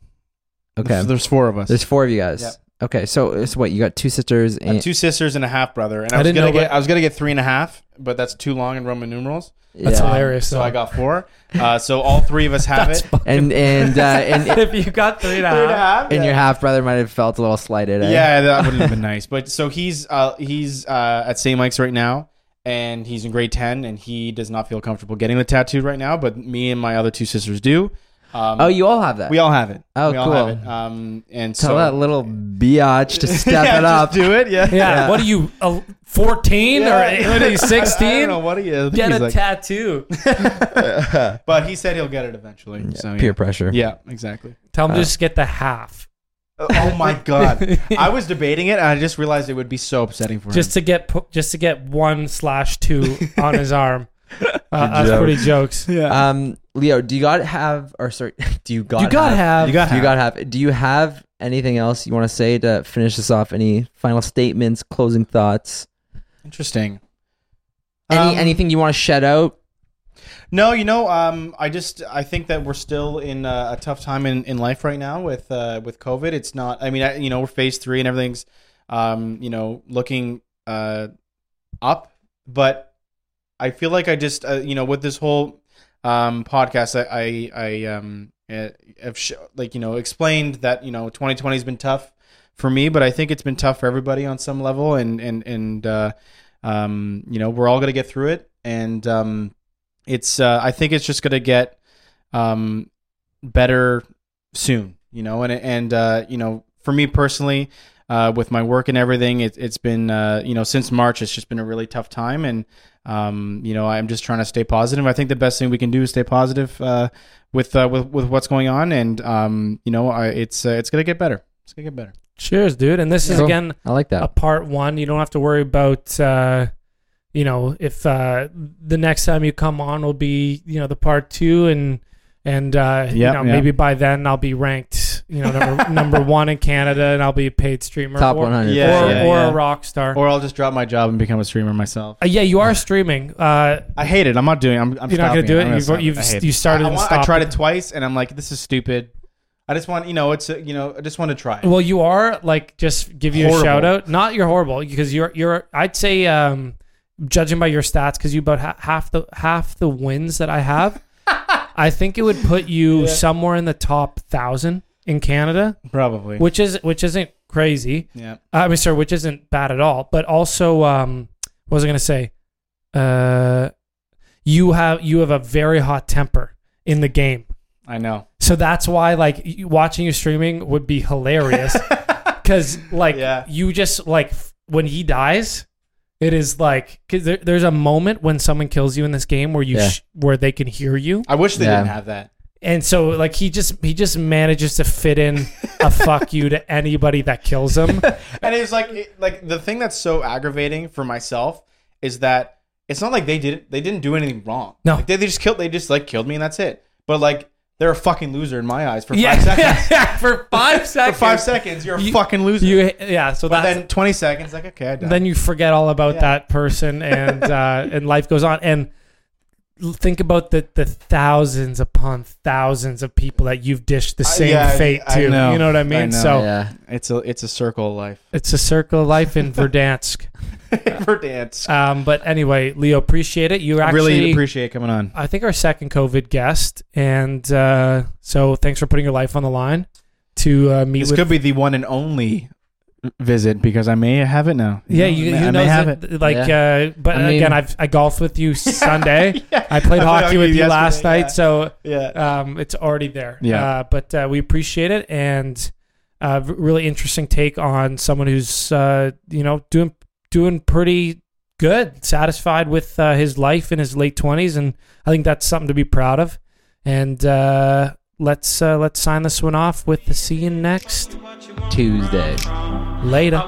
Okay. there's four of us There's four of you guys. Yep. Okay, so it's what you got two sisters I have and two sisters and a half brother, and I, I was didn't gonna know get that- I was gonna get three and a half, but that's too long in Roman numerals. That's yeah. hilarious. So. I got four. Uh, so all three of us have it. and and uh, and if you got three and a Three and a half, half, and yeah. your half brother might have felt a little slighted. eh? Yeah, that would have been nice. But so he's uh, he's uh, at St. Mike's right now, and he's in grade ten, and he does not feel comfortable getting the tattoo right now. But me and my other two sisters do. Um, Oh, you all have that. we all have it. Oh, we all cool. have it. Um, and Tell so that little biatch to step yeah, it up. Just do it. Yeah. yeah, What are you, uh, fourteen or what are you, I, I don't sixteen? know what he is. Get he's a like- tattoo. but he said he'll get it eventually. Yeah, so peer pressure. Yeah, exactly. Tell him Uh, to just get the half, Oh my god! I was debating it, and I just realized it would be so upsetting for just him. to get just to get one slash two on his arm. Uh, that's pretty jokes. Yeah. Um, Leo, do you got have or sorry, do you got you gotta have. you got do you got have do you have anything else you want to say to finish this off? Any final statements, closing thoughts? interesting. Any Um, anything you want to shed out? No, you know, um, I just I think that we're still in uh, a tough time in, in life right now with uh, with COVID. It's not. I mean, I, you know, we're phase three and everything's, um, you know, looking uh, up. But I feel like I just uh, you know with this whole um, podcast, I I, I um, uh, have sh- like you know explained that you know 2020 has been tough for me, but I think it's been tough for everybody on some level, and and and uh, um, you know we're all gonna get through it, and um, it's uh, I think it's just gonna get um, better soon, you know, and and uh, you know for me personally. Uh, with my work and everything, it, it's been uh, you know since March. It's just been a really tough time, and um, you know I'm just trying to stay positive. I think the best thing we can do is stay positive uh, with uh, with with what's going on, and um, you know I, it's uh, it's gonna get better. It's gonna get better. Cheers, dude. And this is Cool. again I like that. a part one. You don't have to worry about, uh, you know, if uh, the next time you come on will be, you know, the part two, and and uh, you Yeah, know yeah. maybe by then I'll be ranked, you know, number number one in Canada, and I'll be a paid streamer, Top or, 100. Yeah, or, yeah, or yeah. a rock star. Or I'll just drop my job and become a streamer myself. Uh, yeah, you are streaming. Uh, I hate it. I'm not doing. I'm. I'm You're not gonna do it? I'm gonna You've- you've- you started I, I, and want- I tried it. it twice, and I'm like, this is stupid. I just want, you know, it's a, you know, I just want to try. it. well, you are like just give you a shout out. Not you're horrible because you're you're. I'd say, um, judging by your stats, because you about ha- half the half the wins that I have. I think it would put you Yeah. somewhere in the top thousand in Canada, Probably. which is which isn't crazy. yeah. I mean, sorry, which isn't bad at all. But also, um, what was I gonna say? Uh, you have you have a very hot temper in the game. I know. So that's why, like, watching you streaming would be hilarious. Because, like, Yeah. you just, like, when he dies, it is like, because there, there's a moment when someone kills you in this game where you, Yeah. sh- where they can hear you. I wish they Yeah. didn't have that. And so, like, he just, he just manages to fit in a fuck you to anybody that kills him. And it's like, like the thing that's so aggravating for myself is that it's not like they did they didn't do anything wrong. No. Like, they, they just killed. They just like killed me, and that's it. But like, they're a fucking loser in my eyes for yeah, five seconds. yeah, for five seconds. For five seconds, you're a You- fucking loser. You, yeah, so but then 20 seconds, like, okay, I died. then you forget all about Yeah. that person and uh, and life goes on and think about the the thousands upon thousands of people that you've dished the Uh, same yeah, fate I to know. you know what i I mean know. so yeah. it's a it's a circle of life. it's a circle of life in verdansk Verdansk. um but anyway leo appreciate it you actually really appreciate coming on. i think our second covid guest and uh so thanks for putting your life on the line to uh, meet This with could be the one and only visit because I may have it now. yeah, know, you, I may- you I know may have it. that, like, uh, but I mean- again, I've I golfed with you Sunday. Yeah. I played hockey with you last yesterday, night, so Yeah. um, it's already there. Yeah. Uh, but uh, we appreciate it, and uh, v- really interesting take on someone who's uh, you know doing doing pretty good, satisfied with uh, his life in his late twenties, and I think that's something to be proud of. And uh, let's uh, let's sign this one off with the see you next Tuesday. later.